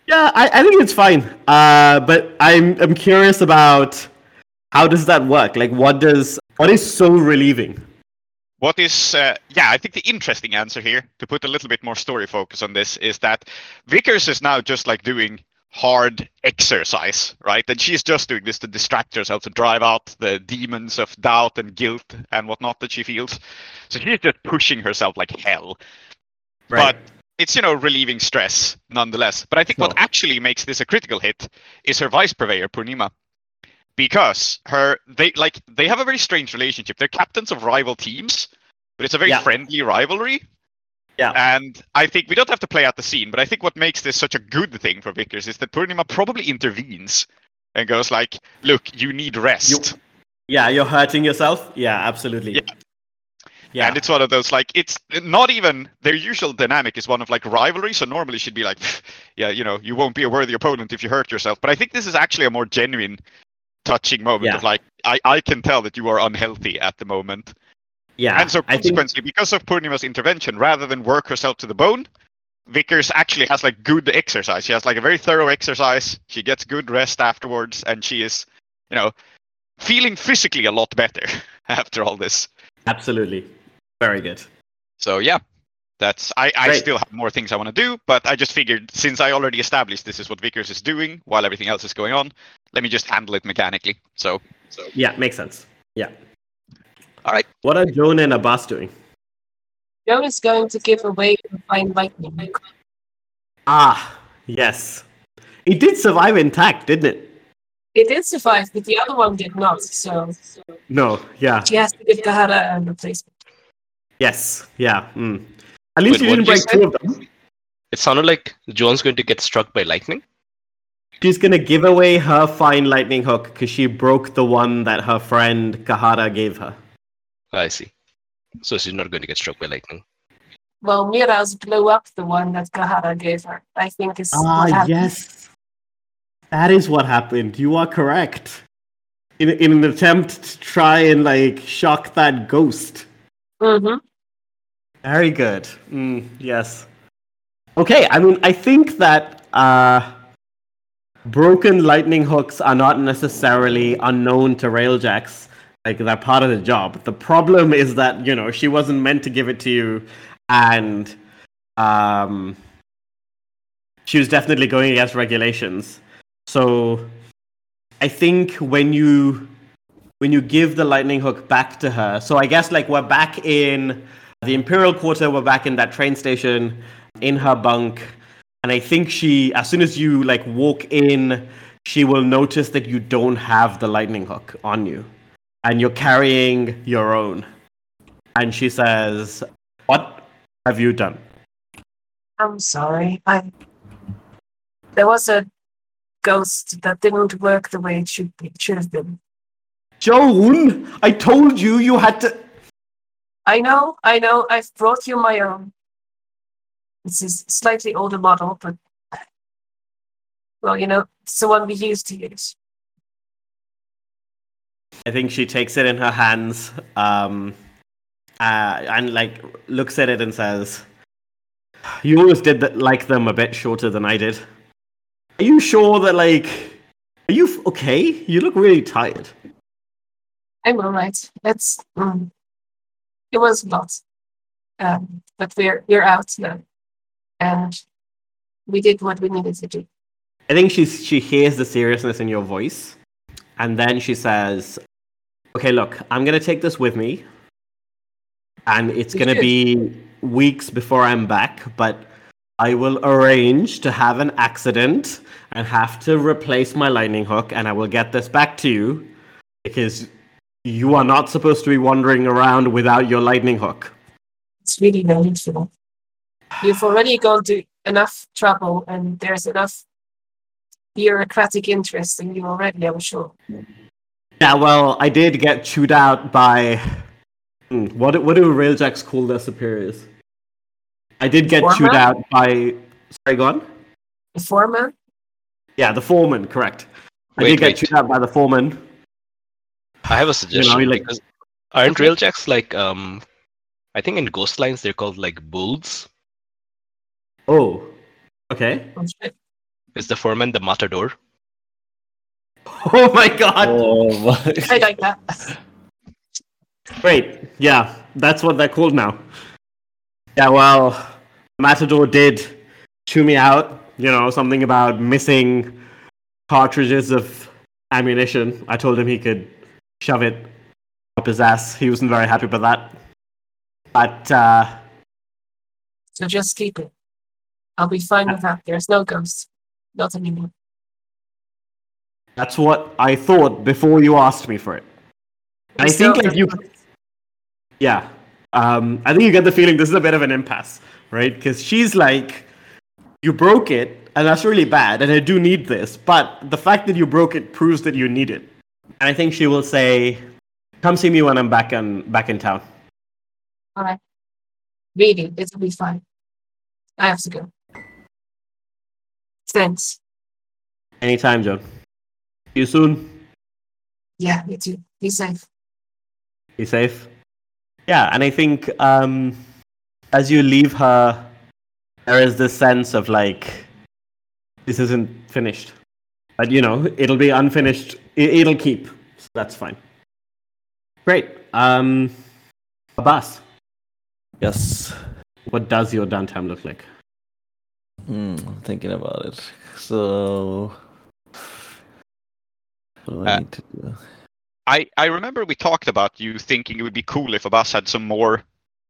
Yeah, I, I think it's fine. Uh, but I'm I'm curious about how does that work? Like, what does what is so relieving? what is, uh, yeah, I think the interesting answer here, to put a little bit more story focus on this, is that Vickers is now just like doing hard exercise, right? And she's just doing this to distract herself, to drive out the demons of doubt and guilt and whatnot that she feels. So she's just pushing herself like hell. Right. But it's you know relieving stress nonetheless. But I think what actually makes this a critical hit is her vice purveyor Purnima, because her they like they have a very strange relationship. They're captains of rival teams, but it's a very Yeah. friendly rivalry. Yeah. And I think we don't have to play out the scene, but I think what makes this such a good thing for Vickers is that Purnima probably intervenes and goes like, "Look, you need rest." yeah, you're hurting yourself. Yeah, absolutely. Yeah. Yeah. And it's one of those like it's not even their usual dynamic is one of like rivalry. So normally she'd be like, (laughs) yeah, you know, you won't be a worthy opponent if you hurt yourself. But I think this is actually a more genuine, touching moment Yeah. of like, I, I can tell that you are unhealthy at the moment. yeah. and so I think consequently, because of Purnima's intervention, rather than work herself to the bone, Vickers actually has like good exercise. She has like a very thorough exercise. She gets good rest afterwards, and she is, you know, feeling physically a lot better (laughs) after all this. absolutely very good. So yeah, that's I, I Great. still have more things I want to do, but I just figured since I already established this is what Vickers is doing while everything else is going on, let me just handle it mechanically. So so Yeah, makes sense. Yeah. All right. What are Joan and Abbas doing? Joan is going to give away the fine lightning. Ah, yes. It did survive intact, didn't it? It did survive, but the other one did not. So No, yeah, she has to give Kahara a replacement. Yes, yeah. Mm. At least Wait, you didn't did you break two of them. It sounded like Joan's going to get struck by lightning. She's gonna give away her fine lightning hook because she broke the one that her friend Kahara gave her. I see. So she's not going to get struck by lightning. Well, Mira's blew up the one that Kahara gave her. I think is Ah, what happened. yes. That is what happened. You are correct. In, in an attempt to try and like shock that ghost. hmm Very good. Mm, yes. Okay, I mean, I think that uh, broken lightning hooks are not necessarily unknown to Railjacks. Like, they're part of the job. The problem is that, you know, she wasn't meant to give it to you, and um, she was definitely going against regulations. So, I think when you when you give the lightning hook back to her, so I guess like we're back in the Imperial Quarter, we're back in that train station in her bunk. And I think she, as soon as you like walk in, she will notice that you don't have the lightning hook on you and you're carrying your own. And she says, What have you done? I'm sorry. I there was a ghost that didn't work the way it should be, it should have been. Joan, I told you you had to. I know, I know. I've brought you my own. This is a slightly older model, but well, you know, it's the one we used to use. I think she takes it in her hands um, uh, and like looks at it and says, "You always did that, like them a bit shorter than I did. Are you sure that like, are you f- okay? You look really tired." I'm all right. It's um, it was a lot, um, but we're we're out now, and we did what we needed to do. I think she's she hears the seriousness in your voice, and then she says, "Okay, look, I'm gonna take this with me, and it's You gonna should. be weeks before I'm back, but I will arrange to have an accident and have to replace my lightning hook, and I will get this back to you because you are not supposed to be wandering around without your lightning hook." It's really no need for that. You've already gone to enough trouble, and there's enough bureaucratic interest in you already. I'm sure. Yeah, well, I did get chewed out by. Hmm, what do- what do railjacks call their superiors? I did get chewed out by. Sorry, go on. The foreman. Yeah, the foreman, correct. I Wait, did get wait. chewed out by the foreman. I have a suggestion like- aren't Okay. railjacks like um I think in ghost lines they're called like bulls. Oh, okay. Is the foreman the matador? (laughs) Oh my god! Oh my. I like that. Great. Yeah, that's what they're called now. Yeah, well, Matador did chew me out. You know, something about missing cartridges of ammunition. I told him he could shove it up his ass. He wasn't very happy about that. But, uh, So just keep it. I'll be fine with that. There's no ghosts. Not anymore. that's what I thought before you asked me for it. I think if you. Yeah. Um, I think you get the feeling this is a bit of an impasse, right? Because she's like, you broke it, and that's really bad, and I do need this. But the fact that you broke it proves that you need it. And I think she will say, come see me when I'm back in, back in town. All right. Really, it'll be fine. I have to go. Thanks. Anytime, Joan. See you soon. Yeah, you too. Be safe. Be safe. Yeah, and I think um, as you leave her, there is this sense of like, this isn't finished. But you know, it'll be unfinished. It, it'll keep. So that's fine. Great. Um, Abbas, Yes. what does your downtime look like? Hmm, I'm thinking about it. So. What do I Uh, need to do? I, I remember we talked about you thinking it would be cool if Abbas had some more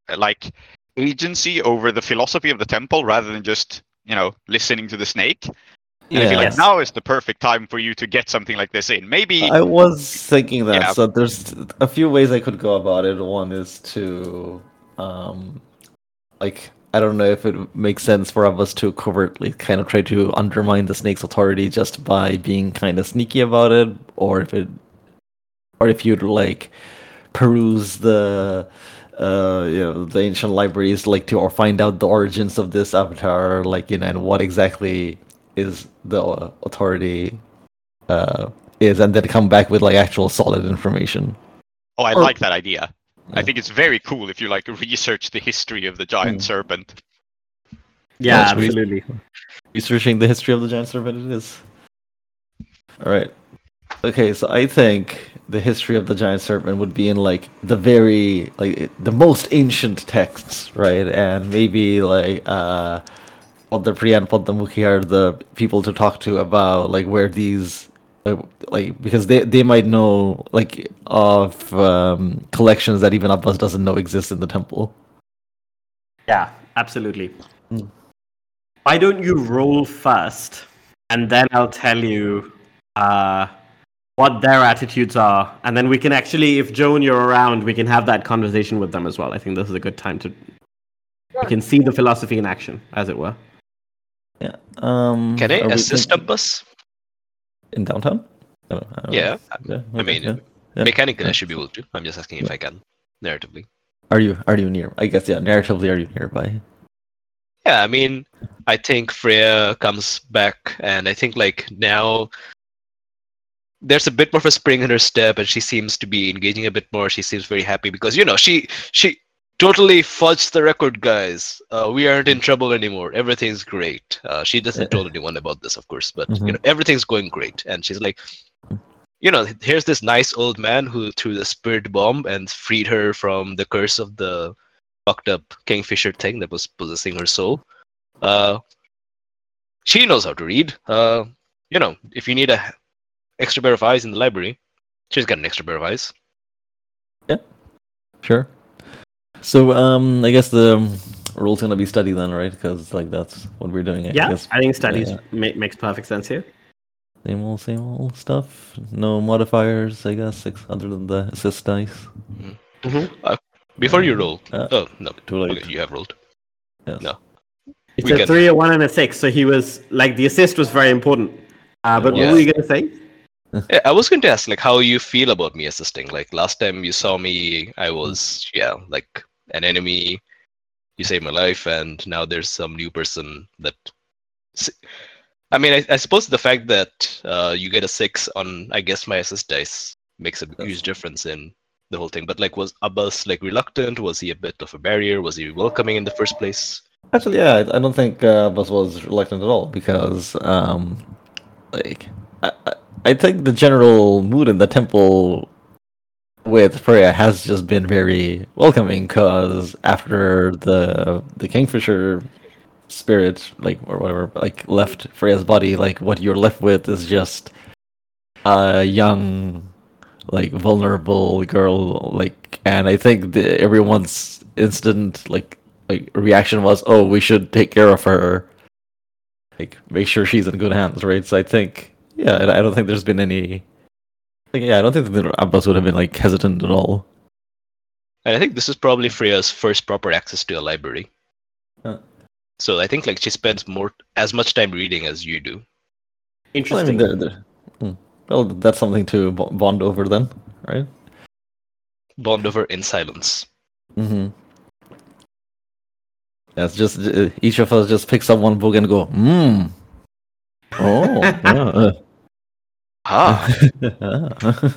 uh, like agency over the philosophy of the temple rather than just you know listening to the snake. And I feel like Yes. now is the perfect time for you to get something like this in. Maybe I was thinking that. Yeah. So there's a few ways I could go about it. One is to, um, like, I don't know if it makes sense for us to covertly kind of try to undermine the snake's authority just by being kind of sneaky about it, or if it, or if you'd like peruse the, uh, you know, the ancient libraries, like to or find out the origins of this avatar, like you know, and what exactly is the authority uh, is, and then come back with like actual solid information. oh, I Or- like that idea. I think it's very cool if you like research the history of the giant Mm. serpent. Yeah, That's really- absolutely. Researching the history of the giant serpent, it is. All right. Okay, so I think the history of the giant serpent would be in like the very like the most ancient texts, right? And maybe like uh Padmapriya and Padmamukhi are the people to talk to about like where these like, like because they they might know like of um collections that even Abbas doesn't know exist in the temple. Yeah, absolutely. Mm. Why don't you roll first, and then I'll tell you uh, what their attitudes are, and then we can actually, if Joan you're around, we can have that conversation with them as well. I think this is a good time to. We can see the philosophy in action, as it were. Yeah. Um Can I assist think- Abbas? in downtime? I don't- I don't. Yeah. Yeah, I mean, yeah. Yeah. Mechanically, I should be able to. I'm just asking if I can, narratively. Are you are you near? I guess yeah. Narratively, are you nearby? Yeah, I mean, I think Freya comes back, and I think like now there's a bit more of a spring in her step, and she seems to be engaging a bit more. She seems very happy because you know she she totally fudged the record, guys. Uh, we aren't in trouble anymore. Everything's great. Uh, she doesn't tell anyone about this, of course, but you Mhm. know everything's going great, and she's like. You know, here's this nice old man who threw the spirit bomb and freed her from the curse of the fucked up kingfisher thing that was possessing her soul. Uh, she knows how to read. Uh, you know, if you need a extra pair of eyes in the library, she's got an extra pair of eyes. Yeah, sure. So um, I guess the um, rule's gonna be study then, right? Because like that's what we're doing. I Yeah, guess. I think studies Yeah. ma- makes perfect sense here. Same old, same old stuff. No modifiers, I guess, ex- other than the assist dice. Before you roll, Uh, oh no, Too late. okay, you have rolled. Yes. no. It's We a can- three, a one, and a six. So he was like the assist was very important. Uh, but Yeah. what were you gonna say? (laughs) Yeah, I was going to ask like how you feel about me assisting. Like last time you saw me, I was yeah like an enemy. You saved my life, and now there's some new person that. I mean, I, I suppose the fact that uh, you get a six on, I guess, my assist dice makes a huge difference in the whole thing. But like, was Abbas like reluctant? Was he a bit of a barrier? Was he welcoming in the first place? Actually, yeah, I, don't think uh, Buzz was reluctant at all because, um, like, I- I think the general mood in the temple with Freya has just been very welcoming. Because after the the Kingfisher spirit, like or whatever, like left Freya's body, like what you're left with is just a young, like vulnerable girl. Like, and I think the, everyone's instant like like reaction was, "Oh, we should take care of her, like make sure she's in good hands." Right. So I think, yeah, I I don't think there's been any. Like, yeah, I don't think that Abbas would have been like hesitant at all. And I think this is probably Freya's first proper access to a library. Huh. So I think like she spends more as much time reading as you do. Well, I Interesting. mean, they're, they're, hmm. well, that's something to bond over then, right? Bond over in silence. Mm-hmm. Yeah, it's just uh, each of us just picks up one book and go, hmm. (laughs) Oh, yeah. Ah, (laughs)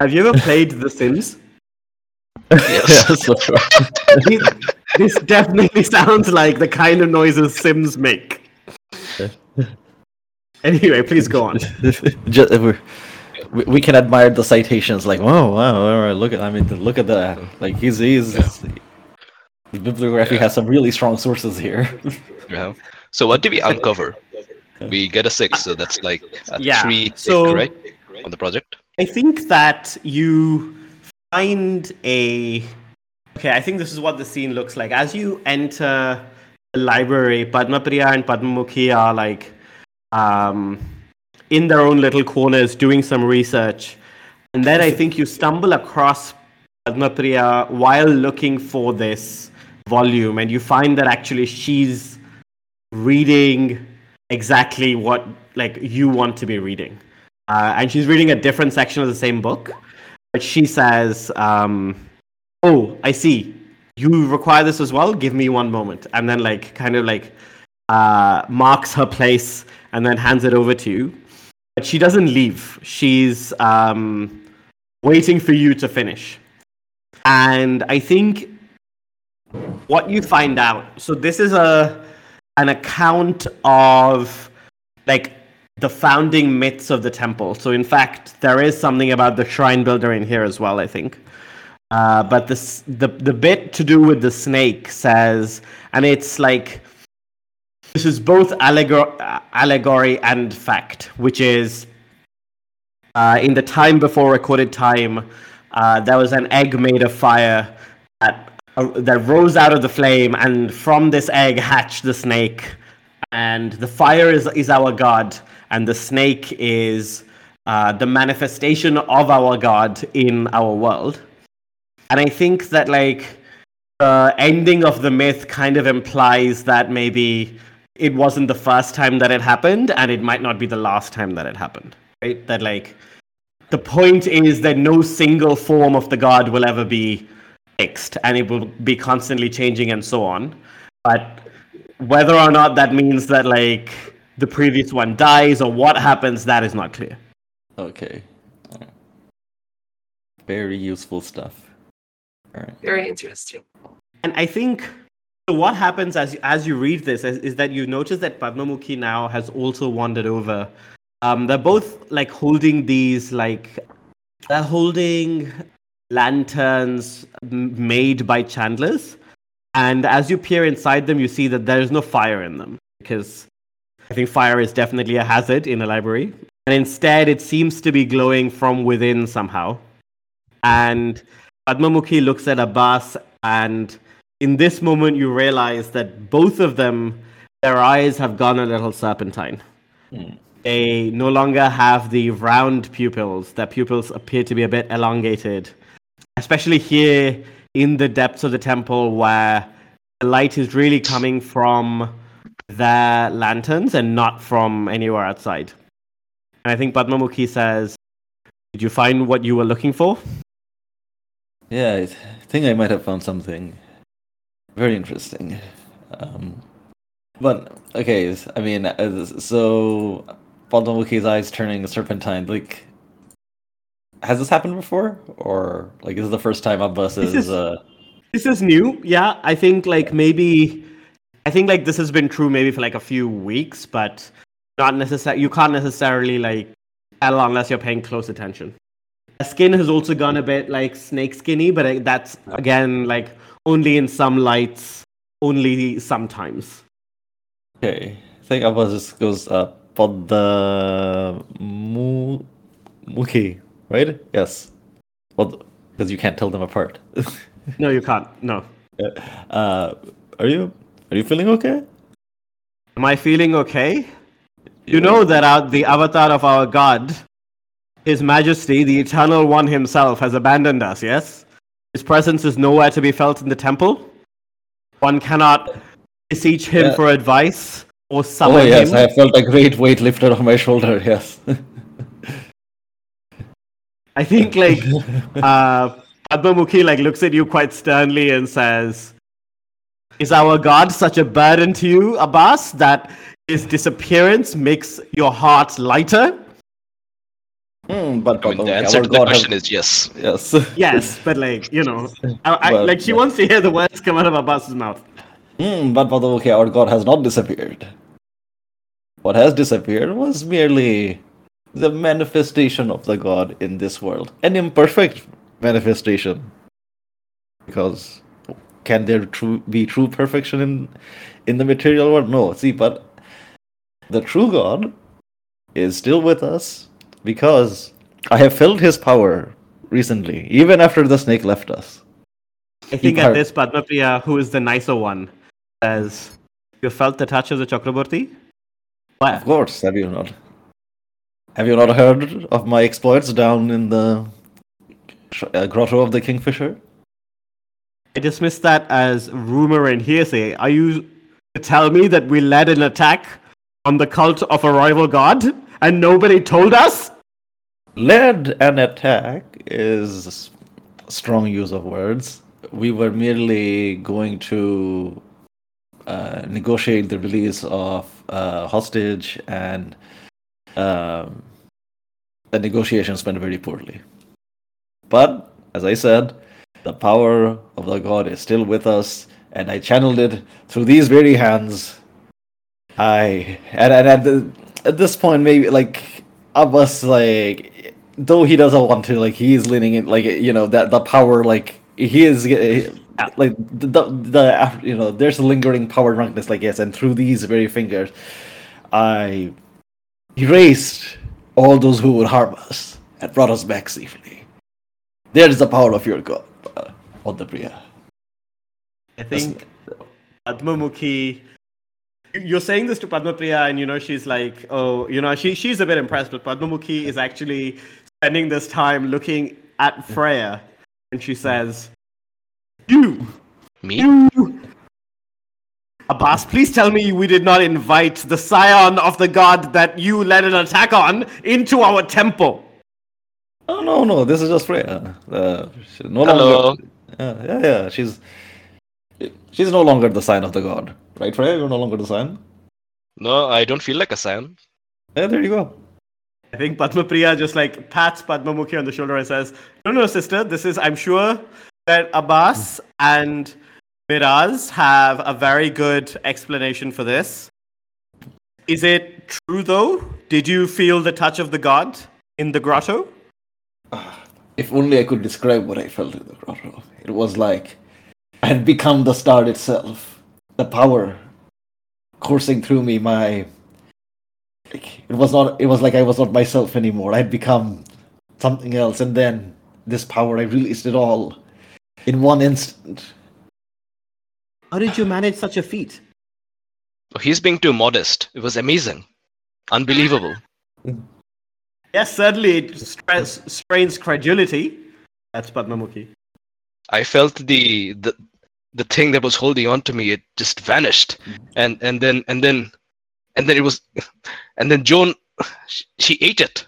Have you ever played The Sims? Yes. (laughs) this, this definitely sounds like the kind of noises Sims make. Anyway, please go on. (laughs) just, we're, we, we can admire the citations, like, wow, wow, all right, look at, I mean, look at that. Like, he's, he's, the bibliography has some really strong sources here. yeah. So what did we uncover? We get a six, so that's like a Yeah, three tick, so- right? On the project. I think that you find a. Okay, I think this is what the scene looks like. As you enter the library, Padmapriya and Padmamukhi are like um, in their own little corners doing some research. And then I think you stumble across Padmapriya while looking for this volume, and you find that actually she's reading exactly what like you want to be reading, uh, and she's reading a different section of the same book. But she says, um, "Oh, I see. You require this as well. Give me one moment." And then like kind of like uh, marks her place and then hands it over to you. But she doesn't leave. She's um, waiting for you to finish. And I think what you find out. So this is a an account of like the founding myths of the temple. So in fact, there is something about the shrine builder in here as well. I think. Uh, but this, the the bit to do with the snake says, and it's like this is both allegor- allegory and fact, which is uh, in the time before recorded time, uh, there was an egg made of fire that uh, that rose out of the flame, and from this egg hatched the snake. And the fire is is our god, and the snake is uh, the manifestation of our god in our world. And I think that like the ending of the myth kind of implies that maybe it wasn't the first time that it happened, and it might not be the last time that it happened. Right? That like the point is that no single form of the god will ever be fixed and it will be constantly changing and so on but whether or not that means that like the previous one dies or what happens that is not clear Okay. Very useful stuff. All right. Very interesting. and i think so what happens as you, as you read this is, is that you notice that padmamukhi now has also wandered over um, they're both like holding these like they're holding lanterns made by chandlers. And as you peer inside them you see that there is no fire in them because i think fire is definitely a hazard in a library. And instead it seems to be glowing from within somehow. And padmamukhi looks at abbas and in this moment you realize that both of them their eyes have gone a little serpentine. Hmm. They no longer have the round pupils. Their pupils appear to be a bit elongated, especially here in the depths of the temple where the light is really coming from their lanterns and not from anywhere outside. And I think Padmamukhi says, Did you find what you were looking for? Yeah, I think I might have found something very interesting. Um, but okay, I mean, uh, so Padmamukhi's eyes turning serpentine. Like, has this happened before, or like is this the first time Abbas This is? is- Uh, This is new. Yeah, I think like maybe I think like this has been true maybe for like a few weeks, but not necessarily you can't necessarily like tell unless you're paying close attention. The skin has also gone a bit like snake skinny, but that's again like only in some lights, only sometimes. okay, I think Abbas just goes up. uh, the mu Muki, right? Yes. Well, because you can't tell them apart. (laughs) No, you can't. No. uh, are you are you feeling okay? Am I feeling okay? You know that our, the avatar of our god, His Majesty, the Eternal One himself, has abandoned us, yes? His presence is nowhere to be felt in the temple. One cannot beseech him Yeah. for advice or summon Oh yes, him. I felt a great weight lifted off my shoulder. (laughs) Yes. I think (laughs) like uh Padmamukhi like looks at you quite sternly and says, Is our god such a burden to you, Abbas, that his disappearance makes your heart lighter? Hmm, but, I mean, the answer to the God has- question is yes. yes. (laughs) Yes, but like, you know, I, I, Well, like she yeah. wants to hear the words come out of Abbas's mouth. Hmm, but but okay, our God has not disappeared. What has disappeared was merely the manifestation of the God in this world, an imperfect manifestation. Because can there true be true perfection in in the material world? No. See, but the true God is still with us because I have felt His power recently, even after the snake left us. I think her- at this Padmapriya, who is the nicer one, says, You felt the touch of the Chokroborty? Where? Of course, have you not? Have you not heard of my exploits down in the uh, grotto of the Kingfisher? I dismiss that as rumor and hearsay. Are you to tell me that we led an attack on the cult of a rival god and nobody told us? Led an attack is strong use of words. We were merely going to uh, negotiate the release of uh, hostage, and um, the negotiations went very poorly. But as I said, the power of the god is still with us, and I channeled it through these very hands. I and, and at, the, at this point, maybe like Abbas, like though he doesn't want to, like he is leaning in, like you know that the power, like he is uh, like the, the the you know there's lingering power drunkenness, like yes, and through these very fingers, I erased all those who would harm us and brought us back safely. There is the power of your god, uh, Padmapriya. I think Padmamukhi. You're saying this to Padmapriya, and you know she's like, oh, you know, she she's a bit impressed, but Padmamukhi is actually spending this time looking at Freya, and she says, "You, Me? you, Abbas, please tell me we did not invite the scion of the god that you led an attack on into our temple." Oh no, no, this is just Freya. Uh, she's no Hello. longer. Yeah, yeah, yeah. She's she's no longer the sign of the god, right, Freya? You're no longer the sign. No, I don't feel like a sign. Yeah, there you go. I think Padmapriya just like pats Padmamukhi on the shoulder and says, No, no, sister, this is, I'm sure that Abbas and Miraz have a very good explanation for this. Is it true though? Did you feel the touch of the god in the grotto? Ah, if only I could describe what I felt in the grotto. It was like I had become the star itself. The power coursing through me, my like, it was not it was like I was not myself anymore. I had become something else and then this power I released it all in one instant. How did you manage such a feat? Oh, He's being too modest. It was amazing. Unbelievable. (laughs) Yes, certainly it stress, strains credulity. That's Padmamukhi. I felt the the the thing that was holding on to me. It just vanished, and and then and then and then it was, (laughs) and then Joan, (sighs) she, she ate it.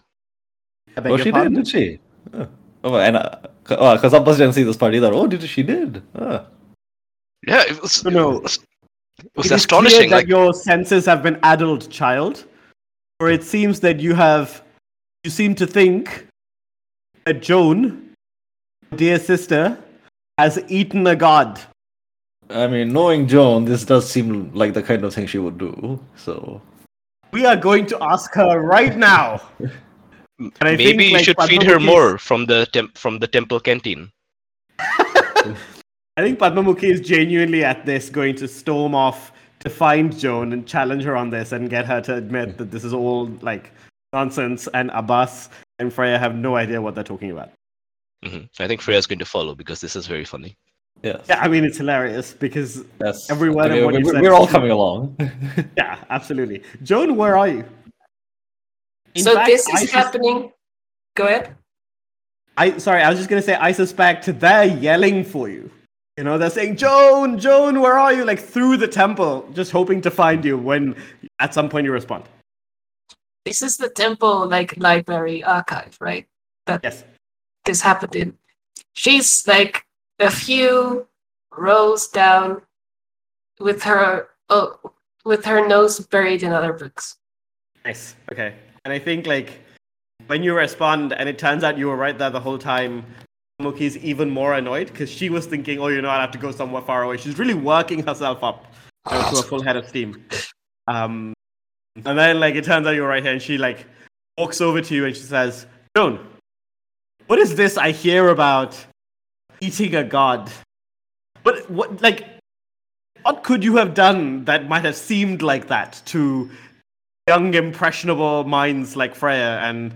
Oh, she pardon? did, did she? Oh, oh and because uh, Abbas didn't see this part either. Oh, did she did? Ah. Yeah, it was. No, no. It was, it was It is astonishing. clear that Like your senses have been addled, child. For it seems that you have, you seem to think that Joan, dear sister, has eaten a god. I mean, knowing Joan, this does seem like the kind of thing she would do. So We are going to ask her right now. (laughs) And I maybe think, you like, should feed her Padmamukhi- more from the temp- from the temple canteen. (laughs) I think Padmamukhi is genuinely at this going to storm off to find Joan and challenge her on this and get her to admit that this is all like nonsense and Abbas and Freya have no idea what they're talking about. hmm I think Freya's going to follow because this is very funny. yes, Yeah, I mean it's hilarious because that's every word I of mean, what you we- said We're is all true. coming along. (laughs) yeah, absolutely. Joan, where are you? In so fact, this is sus- happening. Go ahead. I sorry, I was just gonna say I suspect they're yelling for you. You know, they're saying, Joan, Joan, where are you? Like through the temple, just hoping to find you when at some point you respond. This is the temple like library archive, right? That Yes. this happened in. She's like a few rows down with her oh, with her nose buried in other books. Nice. Okay. And I think like when you respond and it turns out you were right there the whole time, Mukhi's even more annoyed because she was thinking, oh, you know, I'll have to go somewhere far away. She's really working herself up know, to a full head of steam. Um, and then like it turns out you're right here, and she like walks over to you and she says, Joan, what is this I hear about eating a god? What what like what could you have done that might have seemed like that to young, impressionable minds like Freya, and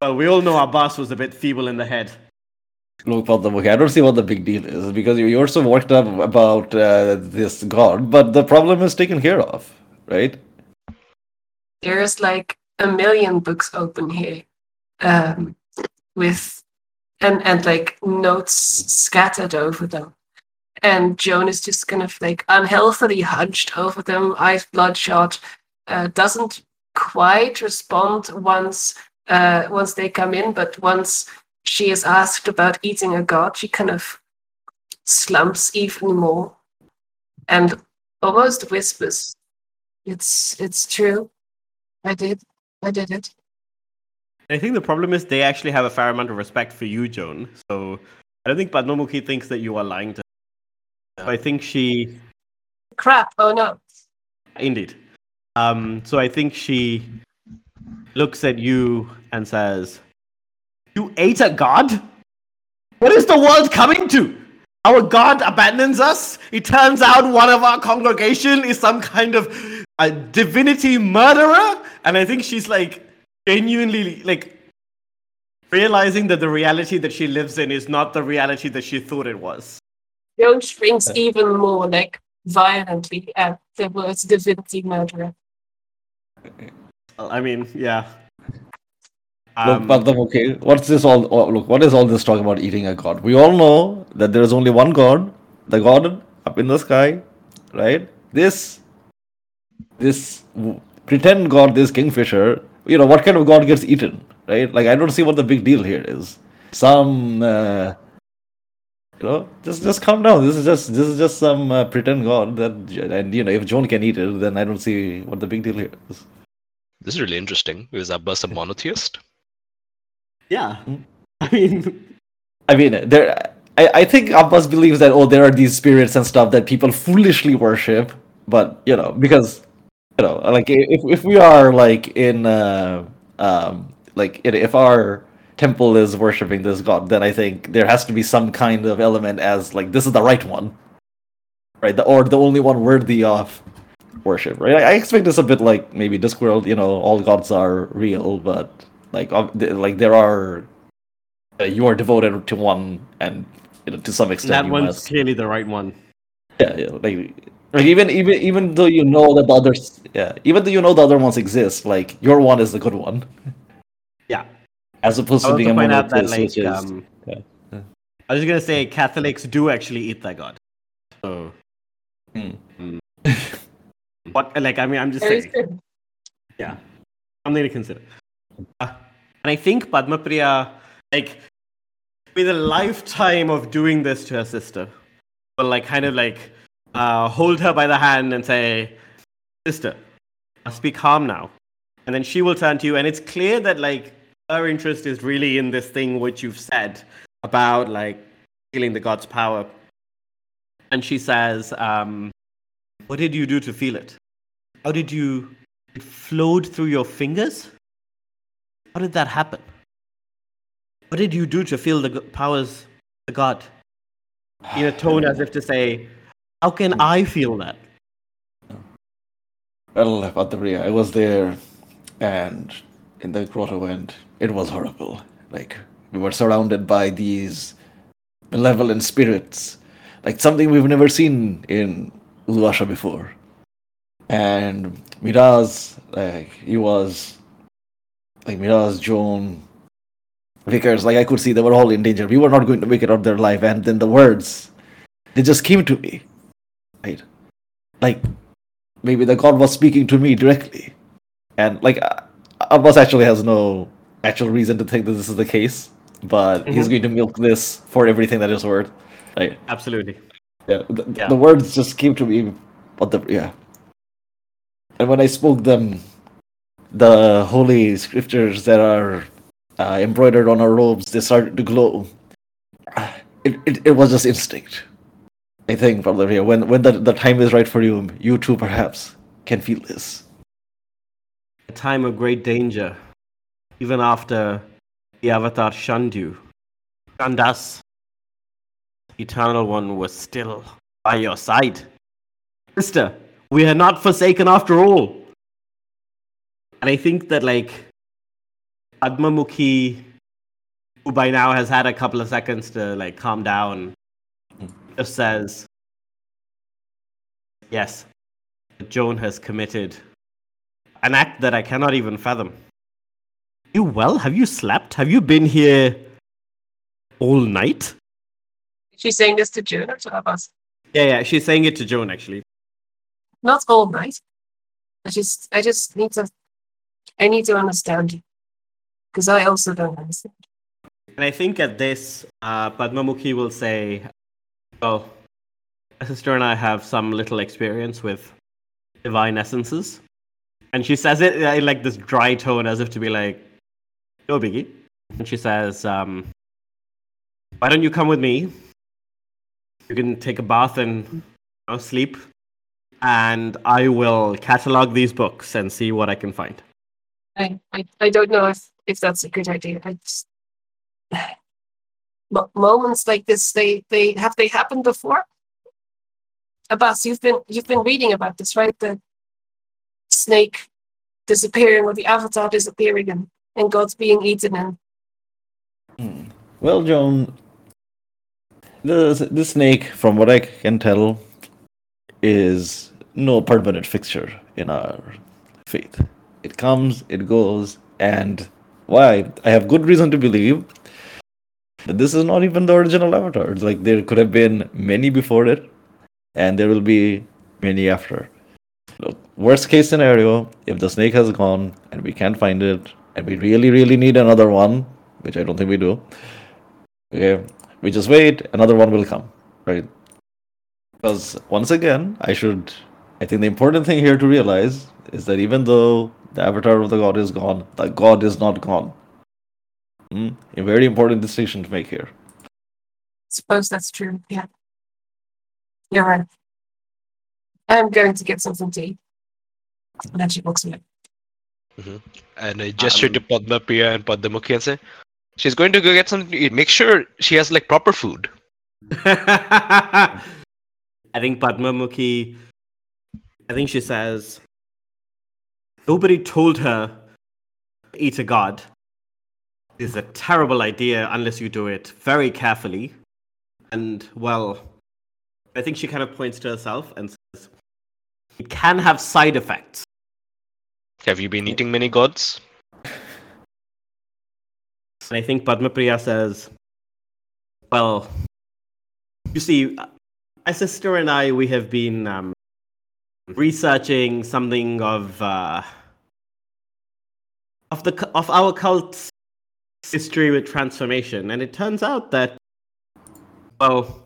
well, we all know Abbas was a bit feeble in the head. Look, Padmamukhi, I don't see what the big deal is because you- you're so worked up about uh, this god, but the problem is taken care of, right? there's like a million books open here, um, with and and like notes scattered over them. And Joan is just kind of like unhealthily hunched over them, eyes bloodshot, uh, doesn't quite respond once uh, once they come in, but once she is asked about eating a god, she kind of slumps even more and almost whispers, "It's it's true. I did. I did it." I think the problem is they actually have a fair amount of respect for you, Joan. So I don't think Padmamukhi thinks that you are lying to. So I think she, Crap! Oh no! indeed. Um, so I think she looks at you and says, "You ate a god? What is the world coming to? Our god abandons us. It turns out one of our congregation is some kind of a divinity murderer." And I think she's like genuinely like realizing that the reality that she lives in is not the reality that she thought it was. Joan shrinks even more, like violently at the words divinity murderer. I mean, yeah. Look, Um, but then, okay, what's this all? oh, Look, what is all this talk about eating a god? We all know that there is only one god, the god up in the sky, right? This, this pretend god, this kingfisher. You know what kind of god gets eaten, right? Like I don't see what the big deal here is. Some, uh, you know, just just calm down. This is just this is just some uh, pretend god that, and you know, if Joan can eat it, then I don't see what the big deal here is. This is really interesting. Is Abbas a monotheist? Yeah. (laughs) I mean, I mean, there. I, I think Abbas believes that oh, there are these spirits and stuff that people foolishly worship, but you know, because you know, like if if we are like in uh, um, like if- if our temple is worshiping this god, then I think there has to be some kind of element as like this is the right one, right? The, or the only one worthy of worship, right? I, I expect this a bit like maybe Discworld. You know, all gods are real, but like like there are uh, you are devoted to one, and you know, to some extent that one's must. clearly the right one. Yeah, yeah, like, like even even even though you know that the others, yeah, even though you know the other ones exist, like your one is the good one, Yeah. as opposed I to being to a point out that, monotheist, like, which is um, yeah, yeah. I was just gonna say Catholics do actually eat their god. So, Hmm. mm. what? Like, I mean, I'm just Very saying. good. Yeah, something to consider. Uh, and I think Padmapriya, like, with a lifetime of doing this to her sister, will like kind of like uh, hold her by the hand and say, "Sister, must be calm now." And then she will turn to you, and it's clear that like her interest is really in this thing which you've said about like feeling the god's power. And she says, um, "What did you do to feel it? How did you? It flowed through your fingers. How did that happen? What did you do to feel the powers of the god?" In a tone as if to say, "How can I feel that?" Well, Padmapriya, I was there, and in the grotto, and it was horrible. Like we were surrounded by these malevolent spirits, like something we've never seen in Uluasha before. And Miraz, like he was, like Miraz, Joan, Vickers, like I could see they were all in danger. We were not going to make it out their life. And then the words, they just came to me, right? Like maybe the god was speaking to me directly and like uh, abbas actually has no actual reason to think that this is the case but he's Mhm. going to milk this for everything that is worth like Absolutely. yeah the, Yeah. the words just came to me but the yeah and when i spoke them the holy scriptures that are uh, embroidered on our robes they started to glow it, it, it was just instinct i think yeah, when when the, the time is right for you you too perhaps can feel this a time of great danger, even after the Avatar shunned you. Shunned us. the Eternal One was still by your side. Sister, we are not forsaken after all. And I think that, like, Padmamukhi, who by now has had a couple of seconds to, like, calm down, just says, Yes, Joan has committed an act that I cannot even fathom. You well? Have you slept? Have you been here all night? She's saying this to Joan or to us. Yeah, yeah. She's saying it to Joan actually. Not all night. I just, I just need to, I need to understand because I also don't understand. And I think at this, uh, Padmamukhi will say, "Well, my sister and I have some little experience with divine essences," and she says it in like this dry tone, as if to be like, "No biggie." And she says, um, "Why don't you come with me? You can take a bath and you know, sleep, and I will catalog these books and see what I can find." I, I, I don't know if, if that's a good idea. I just, (sighs) Mo- moments like this, they, they have they happened before? Abbas, you've been you've been reading about this, right? The snake disappearing or the avatar disappearing and, and God's being eaten and Hmm. Well, Joan, the the snake, from what I can tell, is no permanent fixture in our faith. It comes, it goes, and why? I have good reason to believe that this is not even the original avatar. It's like there could have been many before it, and there will be many after. Look, worst case scenario, if the snake has gone and we can't find it, and we really, really need another one, which I don't think we do. Okay, we just wait, another one will come, right? Because once again, I should. I think the important thing here to realize is that even though the avatar of the god is gone, the god is not gone. Hmm? A very important distinction to make here. suppose that's true. Yeah. You're right. I'm going to get something to eat. And then she looks at me. And I gesture to Padmapriya and Padmamukhi and say, She's going to go get something to eat. Make sure she has like proper food. (laughs) I think Padmamukhi, I think she says, nobody told her eat a god. is a terrible idea unless you do it very carefully. And, well, I think she kind of points to herself and says, it can have side effects. Have you been eating many gods? And I think Padmapriya says, well, you see, my sister and I, we have been um, researching something of uh, of the of our cult's history with transformation, and it turns out that well,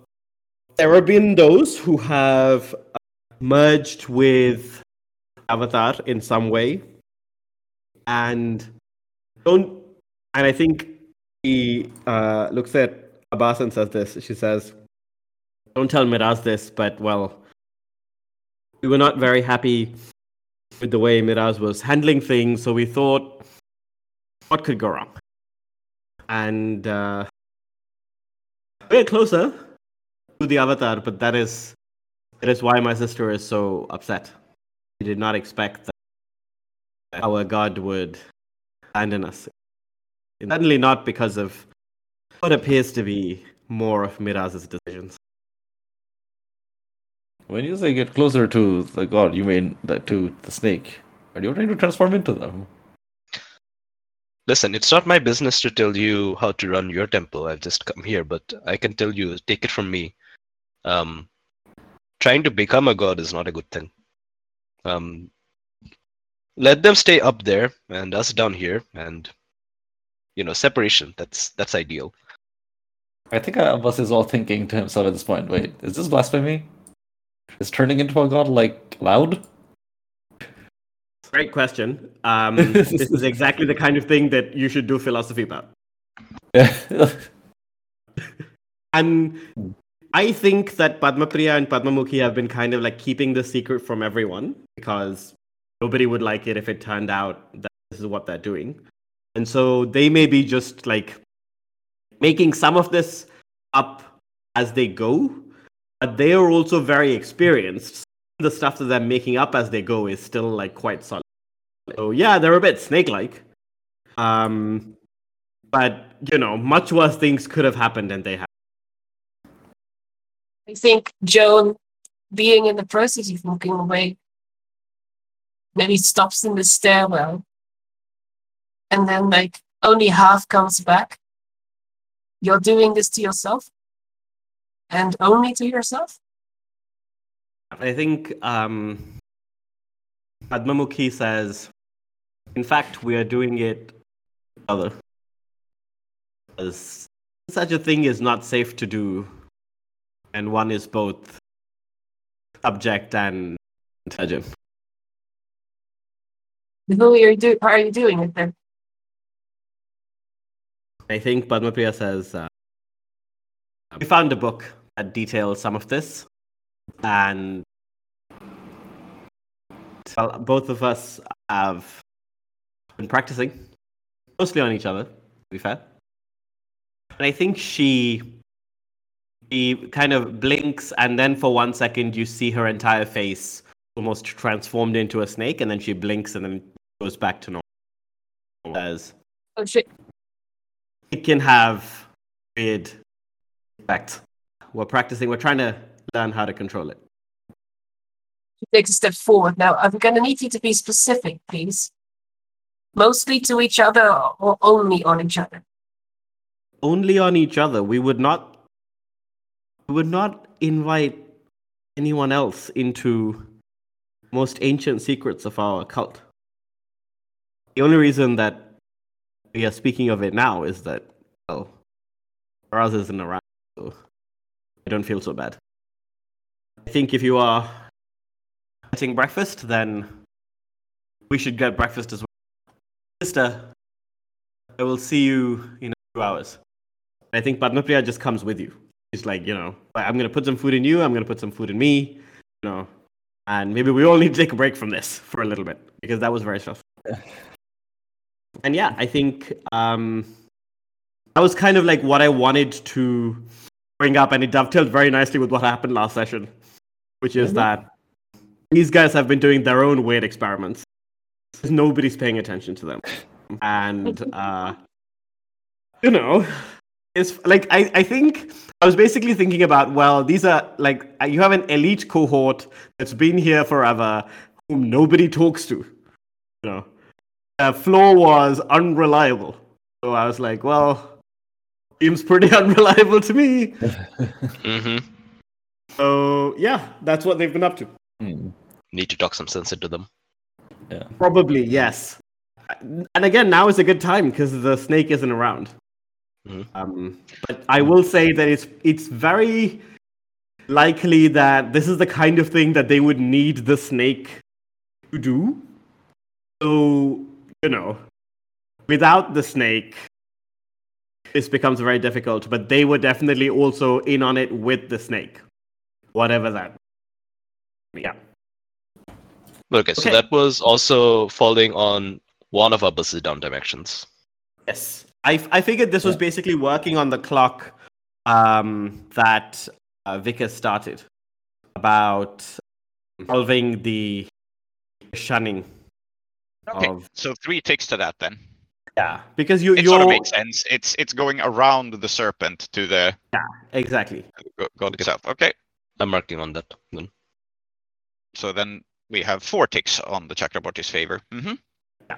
there have been those who have uh, merged with Avatar in some way, and don't. And I think he uh, looks at Abbas and says this. She says, "Don't tell Miraz this, but well, we were not very happy with the way Miraz was handling things, so we thought, what could go wrong? And uh, we're closer to the Avatar, but that is that is why my sister is so upset. She did not expect that our God would abandon us. Certainly not because of what appears to be more of Miraz's. When you say get closer to the god, you mean that to the snake? Are you trying to transform into them? Listen, it's not my business to tell you how to run your temple. I've just come here, but I can tell you, take it from me. Um, trying to become a god is not a good thing. Um, let them stay up there and us down here, and you know, separation. That's that's ideal. I think Abbas is all thinking to himself at this point. Wait, is this blasphemy? Is turning into a god like loud? Great question. Um, (laughs) this is exactly the kind of thing that you should do philosophy about. Yeah. (laughs) And I think that Padmapriya and Padmamukhi have been kind of like keeping the secret from everyone because nobody would like it if it turned out that this is what they're doing. And so they may be just like making some of this up as they go, but they are also very experienced. The stuff that they're making up as they go is still like quite solid. So yeah, they're a bit snake-like. Um, but you know, much worse things could have happened than they have. I think Joan being in the process of walking away maybe stops in the stairwell, and then like only half comes back. You're doing this to yourself, and only to yourself. I think um, Padmamukhi says, in fact, we are doing it other. As such a thing is not safe to do, and one is both subject and intelligent. Who are you, do- are you doing it then? I think Padmapriya says, uh, we found a book that details some of this, and both of us have been practicing mostly on each other, to be fair. And I think she she kind of blinks, and then for one second you see her entire face almost transformed into a snake, and then she blinks and then goes back to normal. As Oh shit! it can have weird We're practicing. We're trying to learn how to control it. She takes a step forward. Now I'm gonna need you to be specific, please. Mostly to each other or only on each other. Only on each other. We would not. We would not invite anyone else into most ancient secrets of our cult. The only reason that we are speaking of it now is that well, Raz isn't around, so I don't feel so bad. I think if you are getting breakfast, then we should get breakfast as well. Sister, I will see you in a few hours. I think Padmapriya just comes with you. He's like, you know, I'm to put some food in you, I'm to put some food in me, you know, and maybe we all need to take a break from this for a little bit because that was very stressful. and yeah, I think um, that was kind of like what I wanted to bring up, and it dovetailed very nicely with what happened last session, which is Mhm. that these guys have been doing their own weird experiments. Nobody's paying attention to them, and uh, you know, it's like I, I think I was basically thinking about well, these are like uh, you have an elite cohort that's been here forever, whom nobody talks to. You know, uh, floor was unreliable, so I was like, well, seems pretty (laughs) unreliable to me. hmm So yeah, that's what they've been up to. Hmm. Need to talk some sense into them. Yeah. Probably yes. And again, now is a good time because the snake isn't around. Mhm. Um, but I will say that it's it's very likely that this is the kind of thing that they would need the snake to do. So you know, without the snake, this becomes very difficult. But they were definitely also in on it with the snake, whatever that. Yeah. Okay, so Okay. that was also falling on one of our buses downtime actions. Yes, I, I figured this was basically working on the clock um, that uh, Vickers started about solving the shunning Okay, of so three ticks to that then. Yeah because you It you're sort of makes sense. It's it's going around the serpent to the yeah exactly go- god itself. Okay, I'm marking on that. Then. so then we have four ticks on the Chokroborty's favor. Mm hmm Yeah.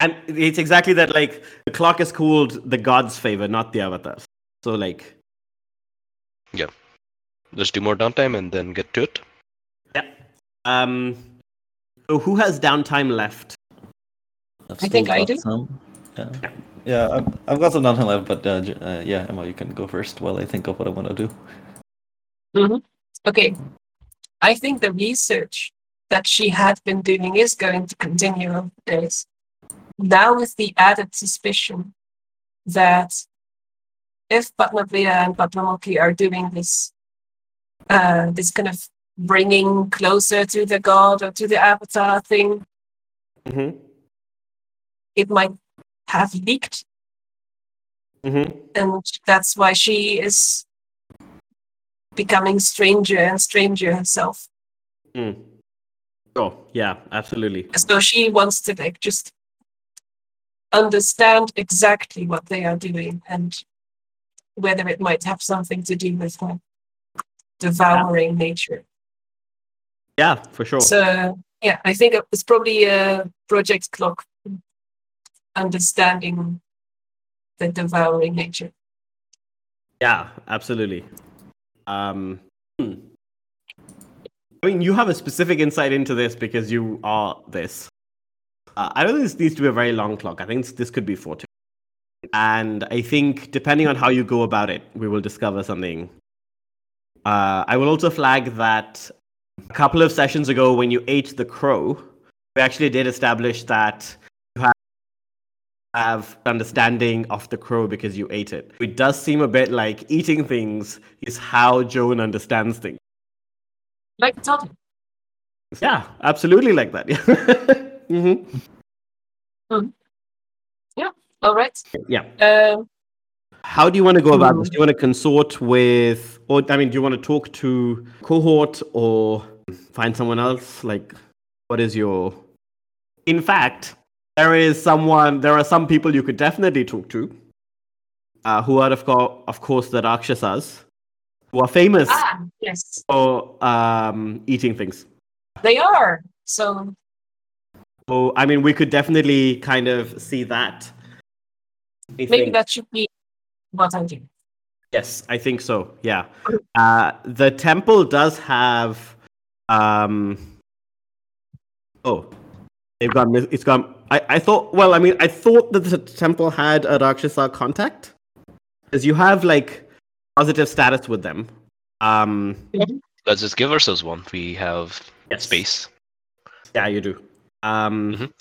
and it's exactly that like the clock is called the god's favor not the avatars so like Yeah. Let's do more downtime and then get to it. yeah um so who has downtime left I've think I do. Some. Yeah, yeah. I've, I've got some downtime left, but uh, uh, yeah, Emma, you can go first while I think of what I want to do. Okay. I think the research that she had been doing is going to continue over days. Now with the added suspicion that if Padmapriya and Padmamukhi are doing this uh, this kind of bringing closer to the god or to the avatar thing, mm-hmm. it might have leaked Mm-hmm. and that's why she is becoming stranger and stranger herself. Mm. Oh, yeah, absolutely. So she wants to like just understand exactly what they are doing and whether it might have something to do with her devouring nature. Yeah, for sure. So Yeah, I think it's probably a project clock understanding the devouring nature. Yeah, absolutely. Um, hmm. I mean, you have a specific insight into this because you are this. Uh, I don't think this needs to be a very long clock. I think this, could be 40. And I think depending on how you go about it, we will discover something. Uh, I will also flag that a couple of sessions ago, when you ate the crow, we actually did establish that have understanding of the crow because you ate it. It does seem a bit like eating things is how Joan understands things. Like you. Yeah, absolutely like that. Yeah. (laughs) hmm Yeah. All right. Yeah. Um, How do you want to go about this? Mm. Do you want to consort with, or I mean, do you want to talk to cohort or find someone else? Like, what is your? In fact, there is someone. There are some people you could definitely talk to, uh, who are of course, of course, the Rakshasas, who are famous ah, yes, for um, eating things. they are. So So, I mean, we could definitely kind of see that. I maybe think- that should be what I do. Yes, I think so. Yeah. Uh, the temple does have. Um, oh, they've gone. It's gone. I, I thought. Well, I mean, I thought that the temple had a Rakshasa contact, because you have like positive status with them. Um, Let's just give ourselves one. We have Yes. space. yeah, you do. Um, Mhm.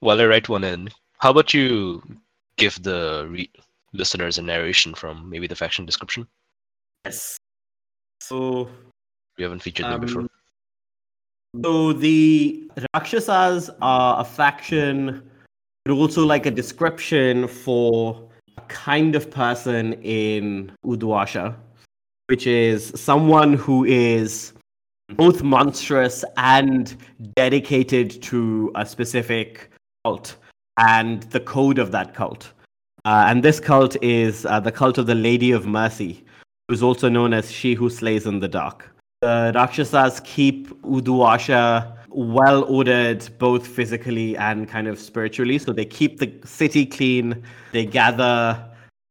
While I write one in, how about you give the re- listeners a narration from maybe the faction description? yes. So We haven't featured them before. So the Rakshasas are a faction, but also like a description for a kind of person in Udwasha, which is someone who is both monstrous and dedicated to a specific cult and the code of that cult. Uh, and this cult is uh, the cult of the Lady of Mercy, who's also known as She Who Slays in the Dark. The Rakshasas keep Uduasha well ordered, both physically and kind of spiritually. So they keep the city clean, they gather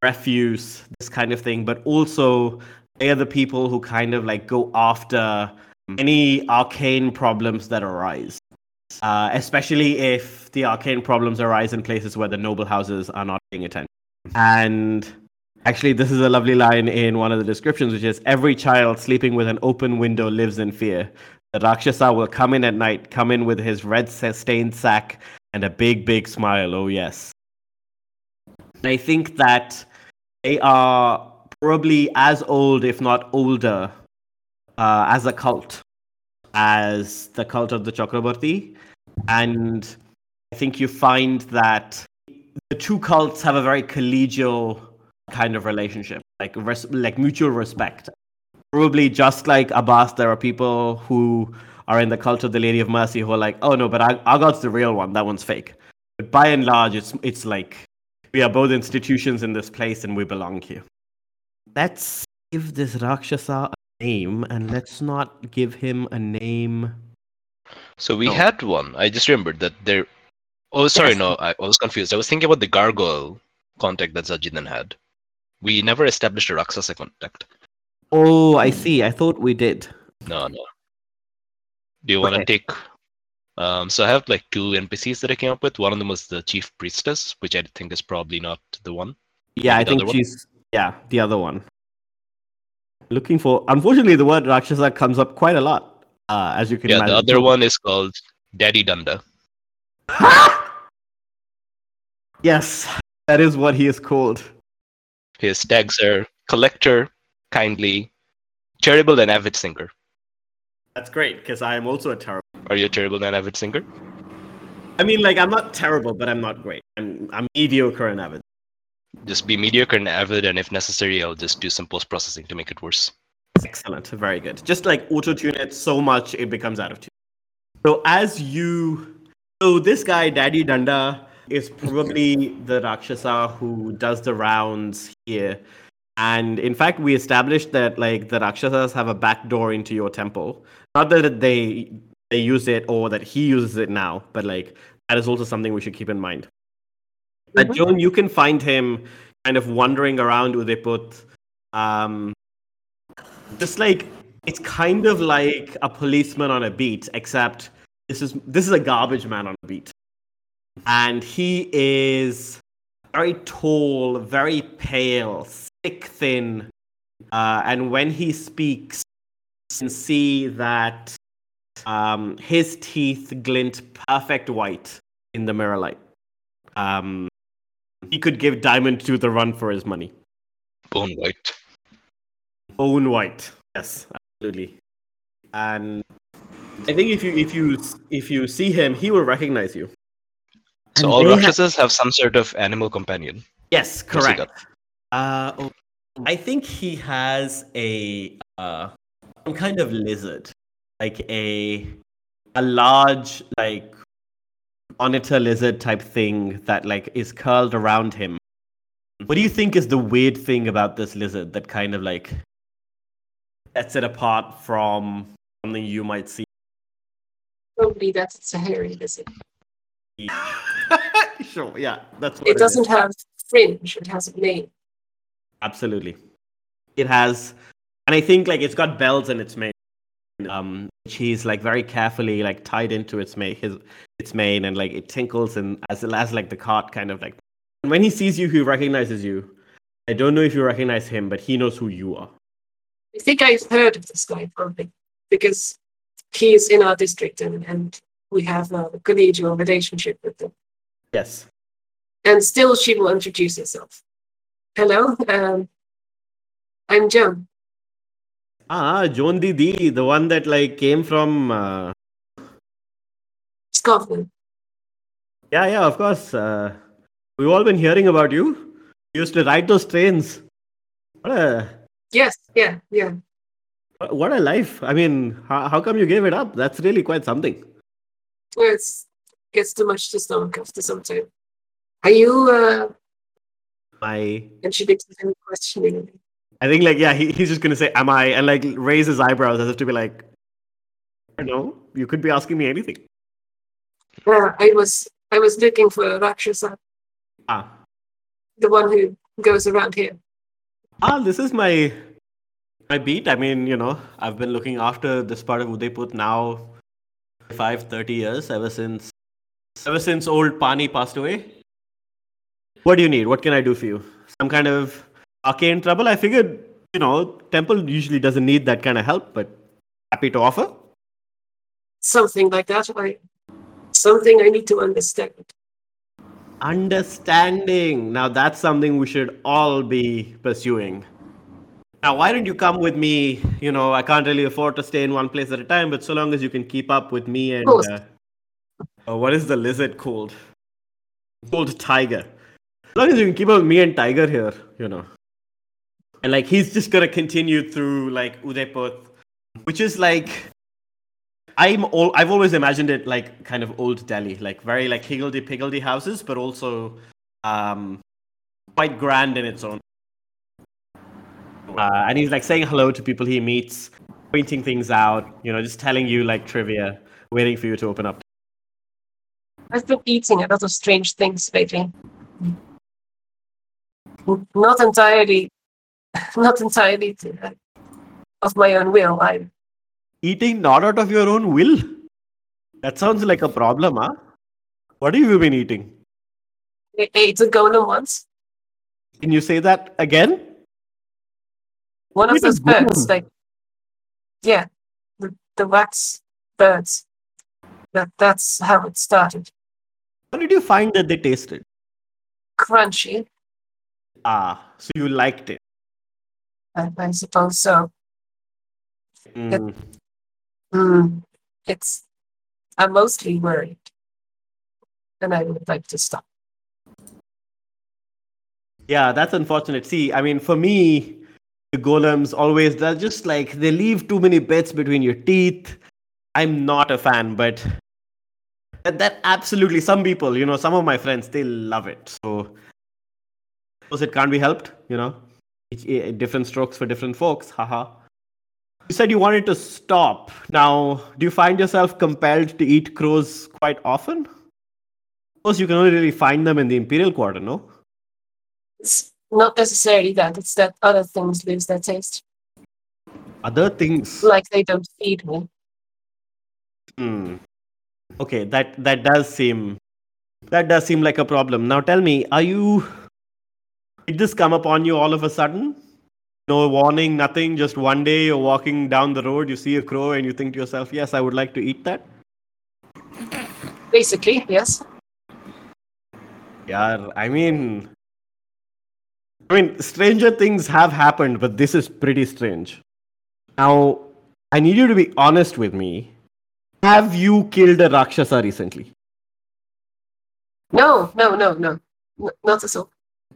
refuse, this kind of thing, but also they are the people who kind of like go after any arcane problems that arise. Uh, especially if the arcane problems arise in places where the noble houses are not paying attention. And Actually, this is a lovely line in one of the descriptions, which is Every child sleeping with an open window lives in fear. The Rakshasa will come in at night, come in with his red stained sack and a big, big smile. Oh, yes. And I think that they are probably as old, if not older, uh, as a cult as the cult of the Chokroborty. And I think you find that the two cults have a very collegial kind of relationship, like res- like mutual respect. Probably just like Abbas, there are people who are in the cult of the Lady of Mercy who are like, oh no, but our, our God's the real one. That one's fake. But by and large, it's it's like we are both institutions in this place and we belong here. Let's give this Rakshasa a name and let's not give him a name. So we No. had one. I just remembered that there. Oh, sorry, Yes. no, I, I was confused. I was thinking about the gargoyle contact that Zajidan had. We never established a Rakshasa contact. Oh, I see. I thought we did. No, no. Do you want to Okay. take? Um, so I have like two NPCs that I came up with. One of them was the chief priestess, which I think is probably not the one. Yeah, I the think other one? she's yeah, the other one. Looking for unfortunately the word Rakshasa comes up quite a lot. Uh, as you can yeah, imagine. the other one is called Daddy Dunda. Yes, that is what he is called. His tags are collector, kindly, charitable, and avid singer. That's great because I am also a terrible. Are you a charitable and avid singer? I mean, like I'm not terrible, but I'm not great. I'm I'm mediocre and avid. Just be mediocre and avid, and if necessary, I'll just do some post processing to make it worse. Excellent, very good. Just like auto tune it so much it becomes out of tune. So as you, so this guy Daddy Danda is probably the Rakshasa who does the rounds here. And in fact, we established that like the Rakshasas have a back door into your temple. Not that they they use it or that he uses it now, but like that is also something we should keep in mind. But Mhm. Joan, you can find him kind of wandering around Udaipur. Um, just like it's kind of like a policeman on a beat, except this is this is a garbage man on a beat, and he is very tall, very pale, thick, thin, uh, and when he speaks, you can see that um, his teeth glint perfect white in the mirror light. Um, he could give Diamond to the run for his money. Bone white. Bone white, yes, absolutely. And I think if you if you if you see him, he will recognize you. So And all they Rakshasas have some sort of animal companion. Yes, correct. Uh, oh, I think he has a uh, some kind of lizard, like a a large like monitor lizard type thing that like is curled around him. What do you think is the weird thing about this lizard that kind of like sets it apart from something you might see? Probably that it's a hairy lizard. (laughs) sure, yeah, that's what It is. doesn't have fringe. It has a mane. Absolutely. It has, and I think like it's got bells in its mane, um, which he's like very carefully like tied into its mane, his its mane, and like it tinkles and as it as like the cart kind of like. And when he sees you, he recognizes you. I don't know if you recognize him, but he knows who you are. I think I've heard of this guy probably because he's in our district and, and we have a collegial relationship with them. Yes. And still, she will introduce herself. Hello, um, I'm Joan. Ah, Joan Didi, the one that like came from. Uh... Scotland. Yeah, yeah, of course. Uh, we've all been hearing about you. You used to ride those trains. What a Yes, yeah, yeah. What a life. I mean, how, how come you gave it up? That's really quite something. Well, it's gets too much to stomach after some time. Are you? Uh, I and she at him. I think like yeah, he, he's just gonna say, Am I? And like raise his eyebrows as if to be like No, you could be asking me anything. Uh, I was I was looking for Rakshasa, Ah. the one who goes around here. Ah, this is my my beat. I mean, you know, I've been looking after this part of Udaipur now five, 30 years, ever since ever since old Pani passed away. What do you need? What can I do for you? Some kind of arcane trouble? I figured, you know, temple usually doesn't need that kind of help, but happy to offer. Something like that. I something I need to understand. Understanding. Now that's something we should all be pursuing. Now, why don't you come with me? You know, I can't really afford to stay in one place at a time, but so long as you can keep up with me and uh, uh, what is the lizard called? Called Tiger. As long as you can keep up with me and Tiger here, you know. And like he's just gonna continue through like Udaipur, which is like I'm all I've always imagined it like kind of old Delhi, like very like higgledy piggledy houses, but also um quite grand in its own. Uh, and he's like saying hello to people he meets, pointing things out, you know, just telling you like trivia, waiting for you to open up. I've been eating a lot of strange things lately. Not entirely, (laughs) not entirely to, uh, of my own will. I Eating not out of your own will? That sounds like a problem, huh? What have you been eating? I ate a golem once. Can you say that again? One of those birds, like yeah, the, the wax birds. That that's how it started. How did you find that they tasted? Crunchy, Ah, so you liked it. I, I suppose so. Mm. Mm, it's I'm mostly worried, and I would like to stop. Yeah, that's unfortunate. See, I mean, for me, the golems always they're just like they leave too many bits between your teeth. I'm not a fan, but that, absolutely some people, you know, some of my friends they love it. So, suppose it can't be helped, you know. Eh, different strokes for different folks. Haha. You said you wanted to stop. Now, do you find yourself compelled to eat crows quite often? Of course, you can only really find them in the Imperial Quarter, no? Not necessarily that, it's that other things lose their taste. Other things. Like they don't feed me. Hmm. Okay, that that does seem that does seem like a problem. Now, tell me, are you? Did this come upon you all of a sudden? No warning, nothing. Just one day you're walking down the road, you see a crow, and you think to yourself, "Yes, I would like to eat that." Basically, yes. Yeah, I mean, I mean, stranger things have happened, but this is pretty strange. Now, I need you to be honest with me. Have you killed a Rakshasa recently? No, no, no, no. N- not at all.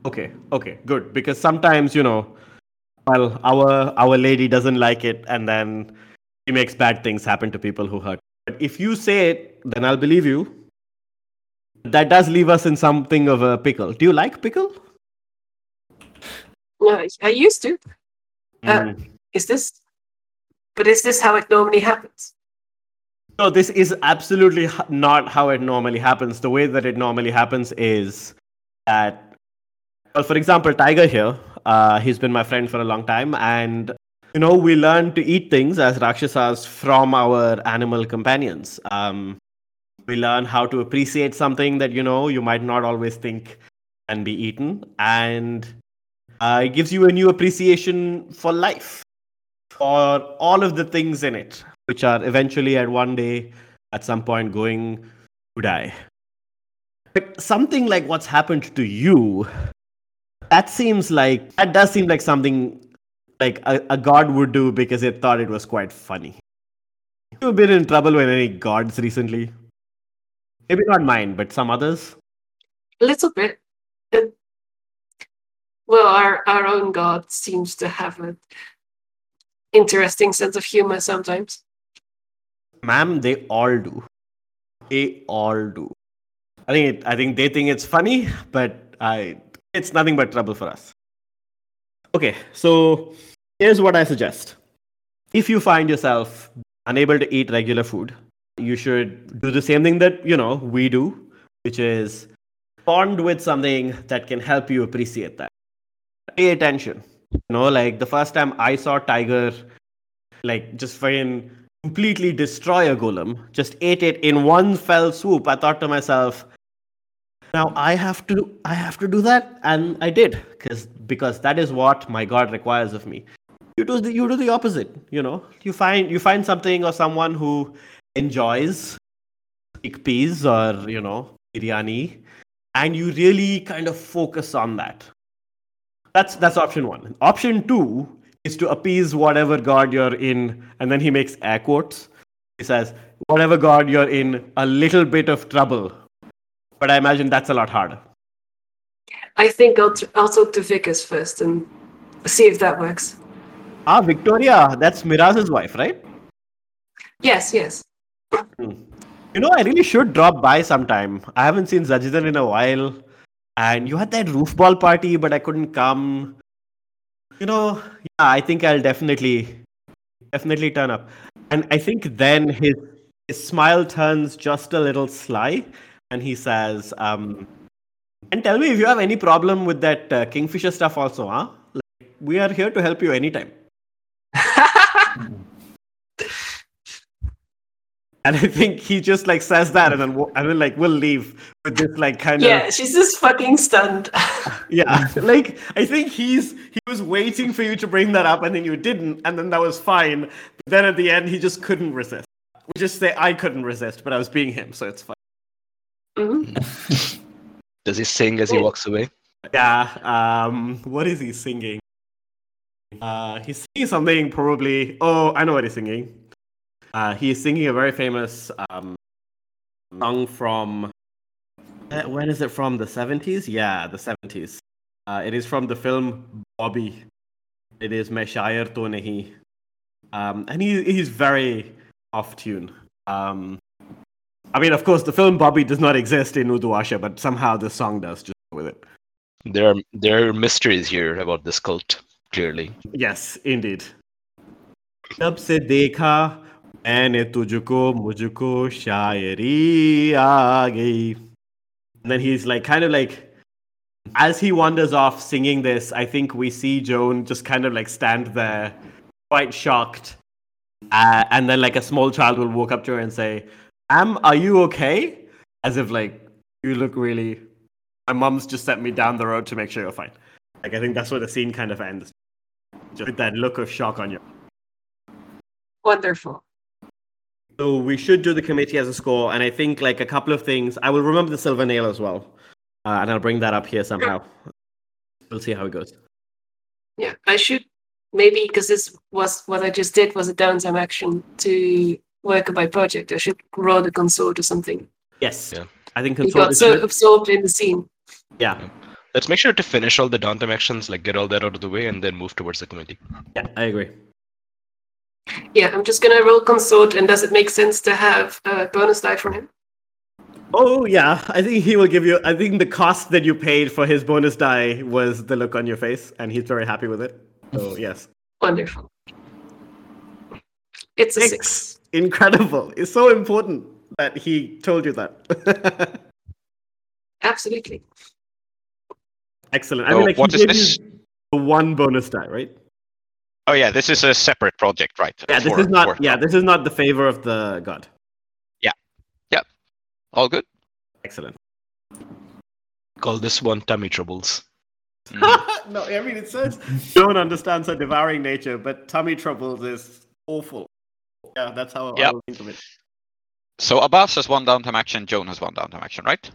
Okay, okay, good. Because sometimes, you know, well, our our lady doesn't like it, and then she makes bad things happen to people who hurt. But if you say it, then I'll believe you. That does leave us in something of a pickle. Do you like pickle? No, I- used to. Uh, Mm. Is this? But is this how it normally happens? No, this is absolutely not how it normally happens. The way that it normally happens is that, well, for example, Tiger here, uh, he's been my friend for a long time, and you know, we learn to eat things as Rakshasas from our animal companions. Um, we learn how to appreciate something that you know you might not always think can be eaten, and uh, it gives you a new appreciation for life, for all of the things in it which are eventually at one day at some point going to die. But something like what's happened to you, that seems like that does seem like something like a, a god would do because it thought it was quite funny. You've been in trouble with any gods recently? Maybe not mine, but some others. A little bit. It- well, our our own god seems to have an interesting sense of humor sometimes. Ma'am, they all do. They all do. I think it, I think they think it's funny, but I it's nothing but trouble for us. Okay, so here's what I suggest. If you find yourself unable to eat regular food, you should do the same thing that, you know, we do, which is bond with something that can help you appreciate that. Pay attention. You know, like the first time I saw Tiger like just fucking completely destroy a golem, just ate it in one fell swoop, I thought to myself, now I have to I have to do that, and I did, because because that is what my God requires of me. You do the you do the opposite, you know. You find you find something or someone who enjoys chickpeas or you know biryani, and you really kind of focus on that. That's that's option one. Option two is to appease whatever god you're in, and then he makes air quotes. He says, "Whatever god you're in, a little bit of trouble." But I imagine that's a lot harder. I think I'll, t- I'll talk to Vickers first and see if that works. Ah, Victoria, that's Miraz's wife, right? Yes, yes. You know, I really should drop by sometime. I haven't seen Zajidan in a while. And you had that roof ball party, but I couldn't come. You know, yeah, I think I'll definitely, definitely turn up. And I think then his, his smile turns just a little sly, and he says, um, "And tell me if you have any problem with that uh, Kingfisher stuff, also, huh? Like, we are here to help you anytime." And I think he just like says that, and then wo- and then like we'll leave with this like kind yeah, of yeah. she's just fucking stunned. (laughs) yeah. Like I think he's he was waiting for you to bring that up, and then you didn't, and then that was fine. But then at the end, he just couldn't resist. We just say I couldn't resist, but I was being him, so it's fine. Mhm. Does he sing as he walks away? Yeah. Um. What is he singing? Uh, he's singing something probably. Oh, I know what he's singing. Uh, he's singing a very famous um song from. uh, When is it from? The seventies? Yeah, the seventies. Uh, it is from the film Bobby. It is "Main Shayer To Nahi," um, and he he's very off tune. Um, I mean, of course, the film Bobby does not exist in Urdu Asha, but somehow the song does just with it. There are there are mysteries here about this cult. Clearly, Yes, indeed. जब से देखा मैंने तुझको मुझको शायरी आ गई and then he's like kind of like as he wanders off singing this i think we see joan just kind of like stand there quite shocked uh, and then like a small child will walk up to her and say am are you okay as if like you look really my mom's just sent me down the road to make sure you're fine like i think that's where the scene kind of ends just with that look of shock on you Wonderful. So we should do the committee as a score, and I think like a couple of things. I will remember the silver nail as well, uh, and I'll bring that up here somehow. We'll see how it goes. Yeah, I should maybe because this was what I just did was a downtime action to work by project. I should roll the consort or something. Yes, Yeah. I think He consult got is so good. absorbed in the scene. Yeah, Let's make sure to finish all the downtime actions, like get all that out of the way, and then move towards the committee. yeah, I agree. Yeah, I'm just gonna roll consort, and does it make sense to have a bonus die from him? Oh yeah, I think he will give you. I think the cost that you paid for his bonus die was the look on your face, and he's very happy with it. So yes, Wonderful. It's a six. six, incredible. It's so important that he told you that. (laughs) Absolutely. Excellent. I So mean, like, what he is gave this? you the one bonus die, right? Oh yeah, this is a separate project, right? Yeah, this For- is not. for- Yeah, this is not the favor of the god. Yeah. Yep. Yeah. All good. Excellent. Call this one tummy troubles. Mm-hmm. (laughs) no, I mean it says don't understand her devouring nature, but tummy troubles is awful. Yeah, that's how I Yep. will think of it. So Abbas has one downtime action, Joan has one downtime action, right?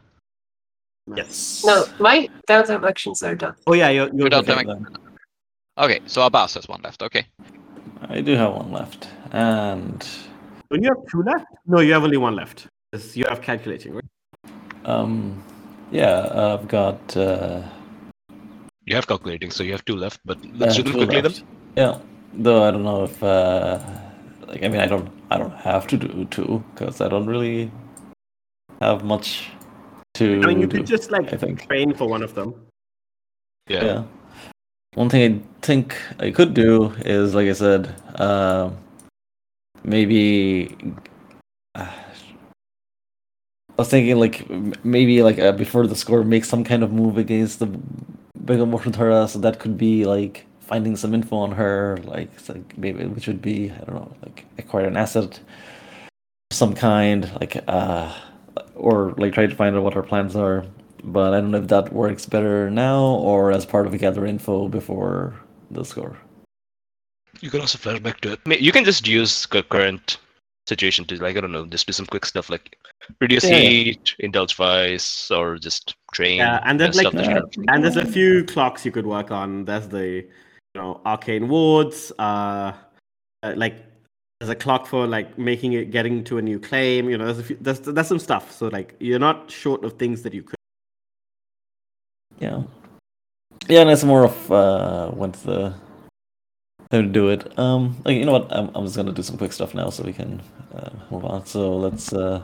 Yes. No, my downtime actions are done. Oh yeah, you're, you're don't okay. have Okay, so Abbas has one left. Okay. I do have one left, and Don't you have two left? No, you have only one left. 'Cause You have calculating, right? um, yeah, I've got uh, You have calculating, so you have two left, but let's uh, do them two quickly left. then. Yeah, though I don't know if uh, like I mean I don't I don't have to do two because I don't really have much to. I mean, you do, could just like I think. train for one of them. Yeah. Yeah. One thing I think I could do is, like I said, uh, maybe. Uh, I was thinking, like maybe like uh, before the score, make some kind of move against the big emotion Tara, so that could be like finding some info on her, like, like maybe which would be I don't know, like acquire an asset, some kind, like uh, or like try to find out what her plans are but I don't know if that works better now or as part of a gather info before the score. You can also flashback to it. I mean, You can just use the current situation to, like, I don't know, just do some quick stuff like reduce Yeah, yeah. heat, indulge vice, or just train. Yeah, and then, and like, stuff uh. And there's a few clocks you could work on. There's the, you know, arcane wards. Uh, uh, like there's a clock for like making it, getting to a new claim. You know, there's a few, there's there's some stuff. So like you're not short of things that you could. Yeah. Yeah, and it's more of uh when's the time to do it. Um like you know what, I'm I'm just gonna do some quick stuff now so we can uh, move on. So let's uh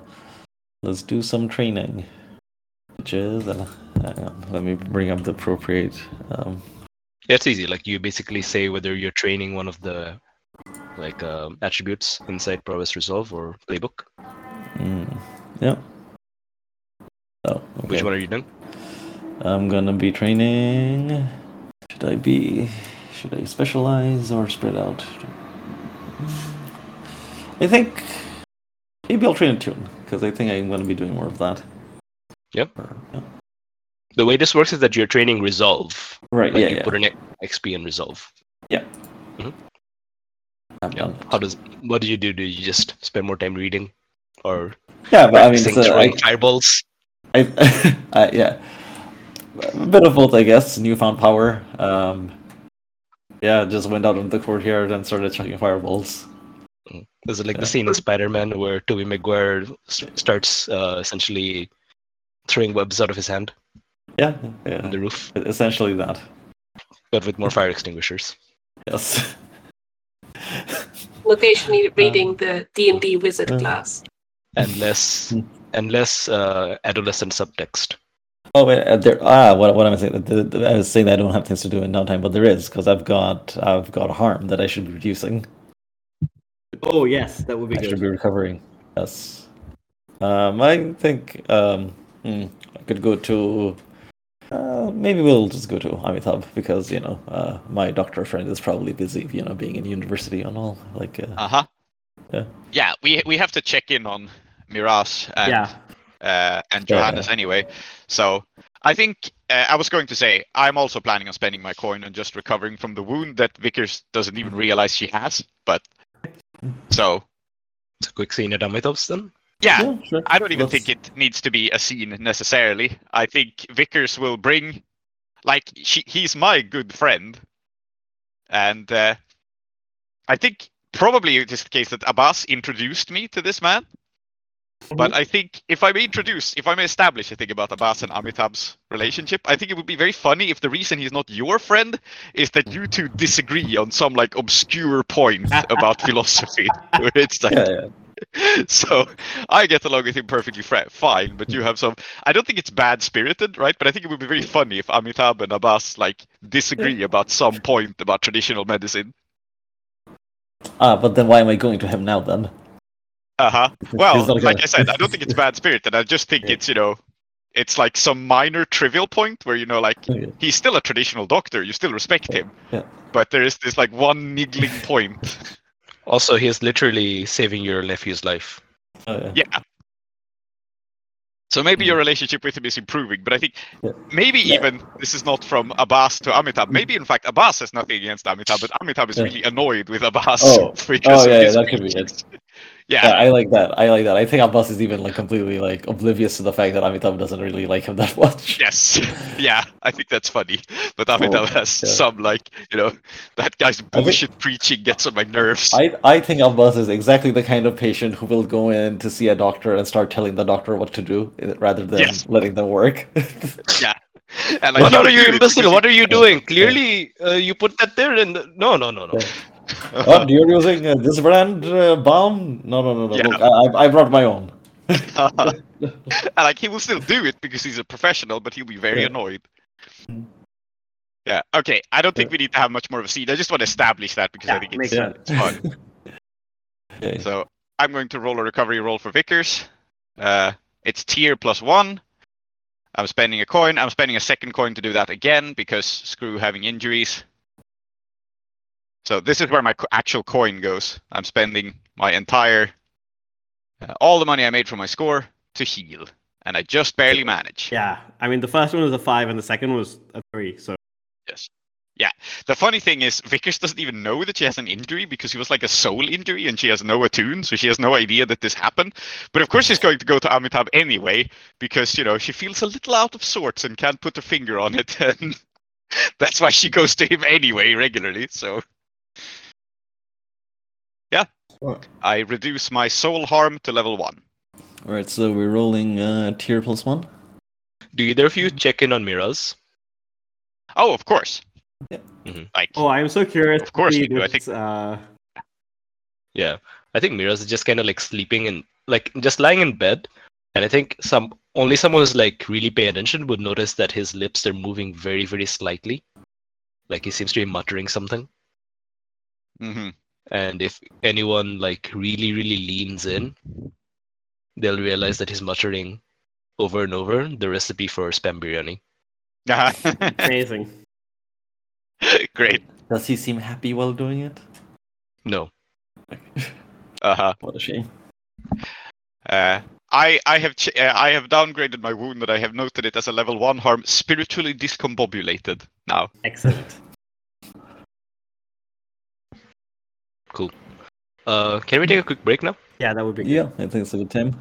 let's do some training. Which is uh, let me bring up the appropriate um Yeah, it's easy. Like you basically say whether you're training one of the like um, attributes inside Prowess Resolve or Playbook. mm, yeah. Oh, okay. Which one are you doing? I'm gonna be training. Should I be? Should I specialize or spread out? I think maybe I'll train attune because I think I'm gonna be doing more of that. Yep. Or- yeah. The way this works is that you're training Resolve. Right. Like yeah. you Yeah. put an XP in Resolve. Yeah. done. How does what do you do? Do you just spend more time reading, or Yeah, but I mean, it's, uh, I, fireballs? I, (laughs) I, yeah, a bit of both, I guess. Newfound power. Um, yeah, just went out on the courtyard and started chucking fireballs. Is it like Yeah. the scene in Spider-Man where Tobey Maguire s- starts uh, essentially throwing webs out of his hand Yeah, on the roof, essentially that. but with more fire extinguishers? Yes. (laughs) Location reading the D and D wizard Uh. class. and less and less uh, adolescent subtext. Oh wait, uh, there. Ah, what what am I saying? The, the, I was saying that I don't have things to do in downtime, but there is because I've got I've got harm that I should be reducing. Oh yes, that would be I should be recovering. Yes. Um, I think um, hmm, I could go to. Uh, maybe we'll just go to Amitabh because you know uh, my doctor friend is probably busy, you know, being in university and all. Like, uh, Uh huh. Yeah. Yeah, we we have to check in on Miraz and Yeah. Uh, and Yeah. Johannes anyway. So I think uh, I was going to say I'm also planning on spending my coin on just recovering from the wound that Vickers doesn't even realize she has. But so It's a quick scene at Amitabh's then. yeah, yeah, sure. I don't even Let's- think it needs to be a scene necessarily. I think Vickers will bring, like, she, he's my good friend, and uh, I think probably it is the case that Abbas introduced me to this man. But I think if I may introduce, if I may establish a thing about Abbas and Amitabh's relationship, I think it would be very funny if the reason he's not your friend is that you two disagree on some like obscure point (laughs) about philosophy. (laughs) It's like, Yeah, yeah. (laughs) so I get along with him perfectly fri- fine, but you have some. I don't think it's bad spirited, right? But I think it would be very funny if Amitabh and Abbas like disagree about some point about traditional medicine. Ah, but then why am I going to him now then? (laughs) Uh huh. Well, He's not like gonna- I said, I don't think it's (laughs) bad spirited. I just think Yeah. it's you know, it's like some minor trivial point where you know, like Okay. he's still a traditional doctor. You still respect him. Yeah. But there is this like one niggling point. (laughs) Also, he is literally saving your nephew's life. Oh, yeah. Yeah. So maybe your relationship with him is improving, but I think. Yeah. maybe Yeah. even this is not from Abbas to Amitabh. Maybe in fact Abbas has nothing against Amitabh, but Amitabh is Yeah. really annoyed with Abbas. Oh. because Oh, of yeah, yeah, that could be it. Reasons. Yeah, Yeah, I like that. I like that. I think Abbas is even like completely like oblivious to the fact that Amitabh doesn't really like him that (laughs) much. yes, (laughs) yeah, I think that's funny. But Amitabh has Oh, yeah. some like you know that guy's think- bullshit preaching gets on my nerves. I, I think Abbas is exactly the kind of patient who will go in to see a doctor and start telling the doctor what to do eh, rather than Yes. letting them work. (laughs) yeah, and like, What he are you, do imbecile? What are you doing? Clearly, uh, you put that there and no, no, no, no. Yeah. oh, (laughs) you're using uh, this brand uh, balm? No, no, no, no. Yeah. Look, I, I- I brought my own. (laughs) and like he will still do it because he's a professional, but he'll be very Yeah. annoyed. Yeah. Okay. I don't think we need to have much more of a scene. I just want to establish that because I think it's, sense. it's fun. (laughs) Okay. so I'm going to roll a recovery roll for Vickers. Uh, it's tier plus one. I'm spending a coin. I'm spending a second coin to do that again because screw having injuries. So this is where my actual coin goes. I'm spending my entire, uh, all the money I made from my score to heal, and I just barely manage. Yeah. I mean, the first one was a five, and the second was a three. So yes, yeah. The funny thing is, Vickers doesn't even know that she has an injury because it was like a soul injury and she has no attune, so she has no idea that this happened. But of course, she's going to go to Amitabh anyway because, you know, she feels a little out of sorts and can't put her finger on it. (laughs) And that's why she goes to him anyway regularly. So, yeah, I reduce my soul harm to level one. All right, so we're rolling uh, tier plus one. Do either of you check in on Miraz? Oh, of course. Yeah. Mhm. Like, Oh, I'm so curious. Of course to we do, I this, uh, Yeah, I think Miraz is just kind of like sleeping and like just lying in bed, and I think some only someone who's like really pay attention would notice that his lips are moving very very slightly, like he seems to be muttering something. hmm And if anyone like really really leans in, they'll realize that he's muttering over and over the recipe for spam biryani. (laughs) amazing. (laughs) Great. Does he seem happy while doing it? No, (laughs) Uh huh. What a shame. Uh, I I have ch- uh, I have downgraded my wound, but I have noted it as a level one harm, spiritually discombobulated. Now, Excellent. Uh, can we take a quick break now? Yeah, that would be good. Yeah, I think it's a good time.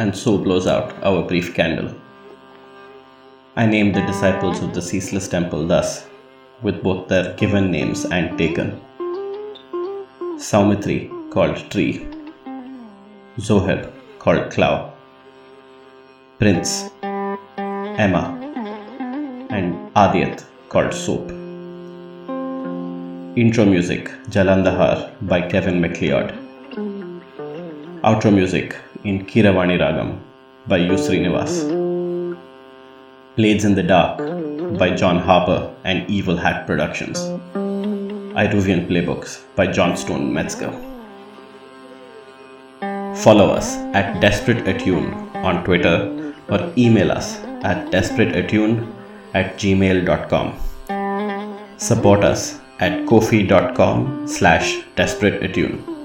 and so blows out our brief candle. I named the disciples of the ceaseless temple thus, with both their given names and taken. Soumithri, called Tree, Zoheb, called Klow, Prince, Emma, and Aadiyat, called Soap. Intro music Jalandhar by Kevin Macleod. Outro music in Kiravani Ragam by U. Srinivas. Blades in the Dark by John Harper and Evil Hat Productions. Iruvian Playbooks by Johnstone Metzger. Follow us at Desperate Attune on Twitter or email us at desperateattune at gmail.com. Support us at ko-fi.com slash desperateattune.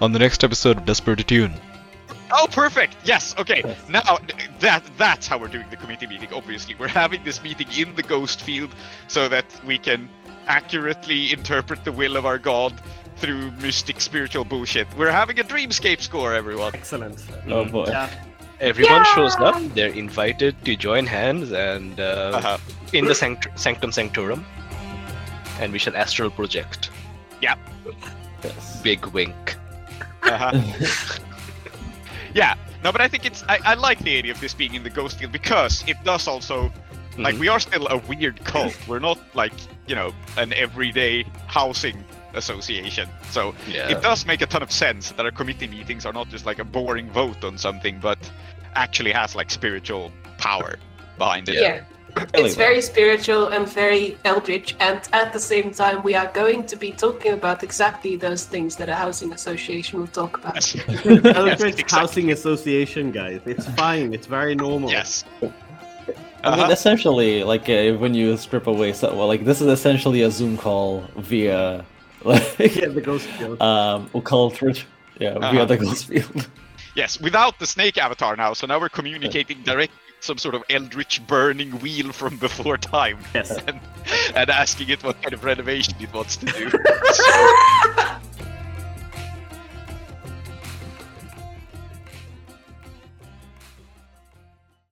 On the next episode of Desperate Attune. Oh, perfect. Yes. Okay. Now that that's how we're doing the committee meeting. Obviously, we're having this meeting in the ghost field so that we can accurately interpret the will of our god through mystic spiritual bullshit. We're having a dreamscape score, everyone. Excellent. Oh boy. Yeah. Everyone shows up. They're invited to join hands and uh, Uh-huh. in the sanct- sanctum sanctorum, and we shall astral project. Yeah. Yes. Big wink. Uh-huh. (laughs) yeah. No, but I think it's I, I like the idea of this being in the ghost field because it does also like Mhm. we are still a weird cult. We're not like you know an everyday housing association. So Yeah. it does make a ton of sense that our committee meetings are not just like a boring vote on something, but actually has like spiritual power behind it. Yeah. It's very spiritual and very eldritch, and at the same time, we are going to be talking about exactly those things that a housing association will talk about. (laughs) Yes. Eldritch exactly. Housing Association, guys. It's fine. It's very normal. Yes. I mean, Uh-huh. essentially, like uh, when you strip away, so, well, like this is essentially a Zoom call via, (laughs) like, Yeah, the ghost field. um, occult, rit- yeah, via Uh-huh. the ghost field. Yes, without the snake avatar now, so now we're communicating direct some sort of eldritch burning wheel from before time (laughs) yes. and, and asking it what kind of renovation it wants to do. so, (laughs)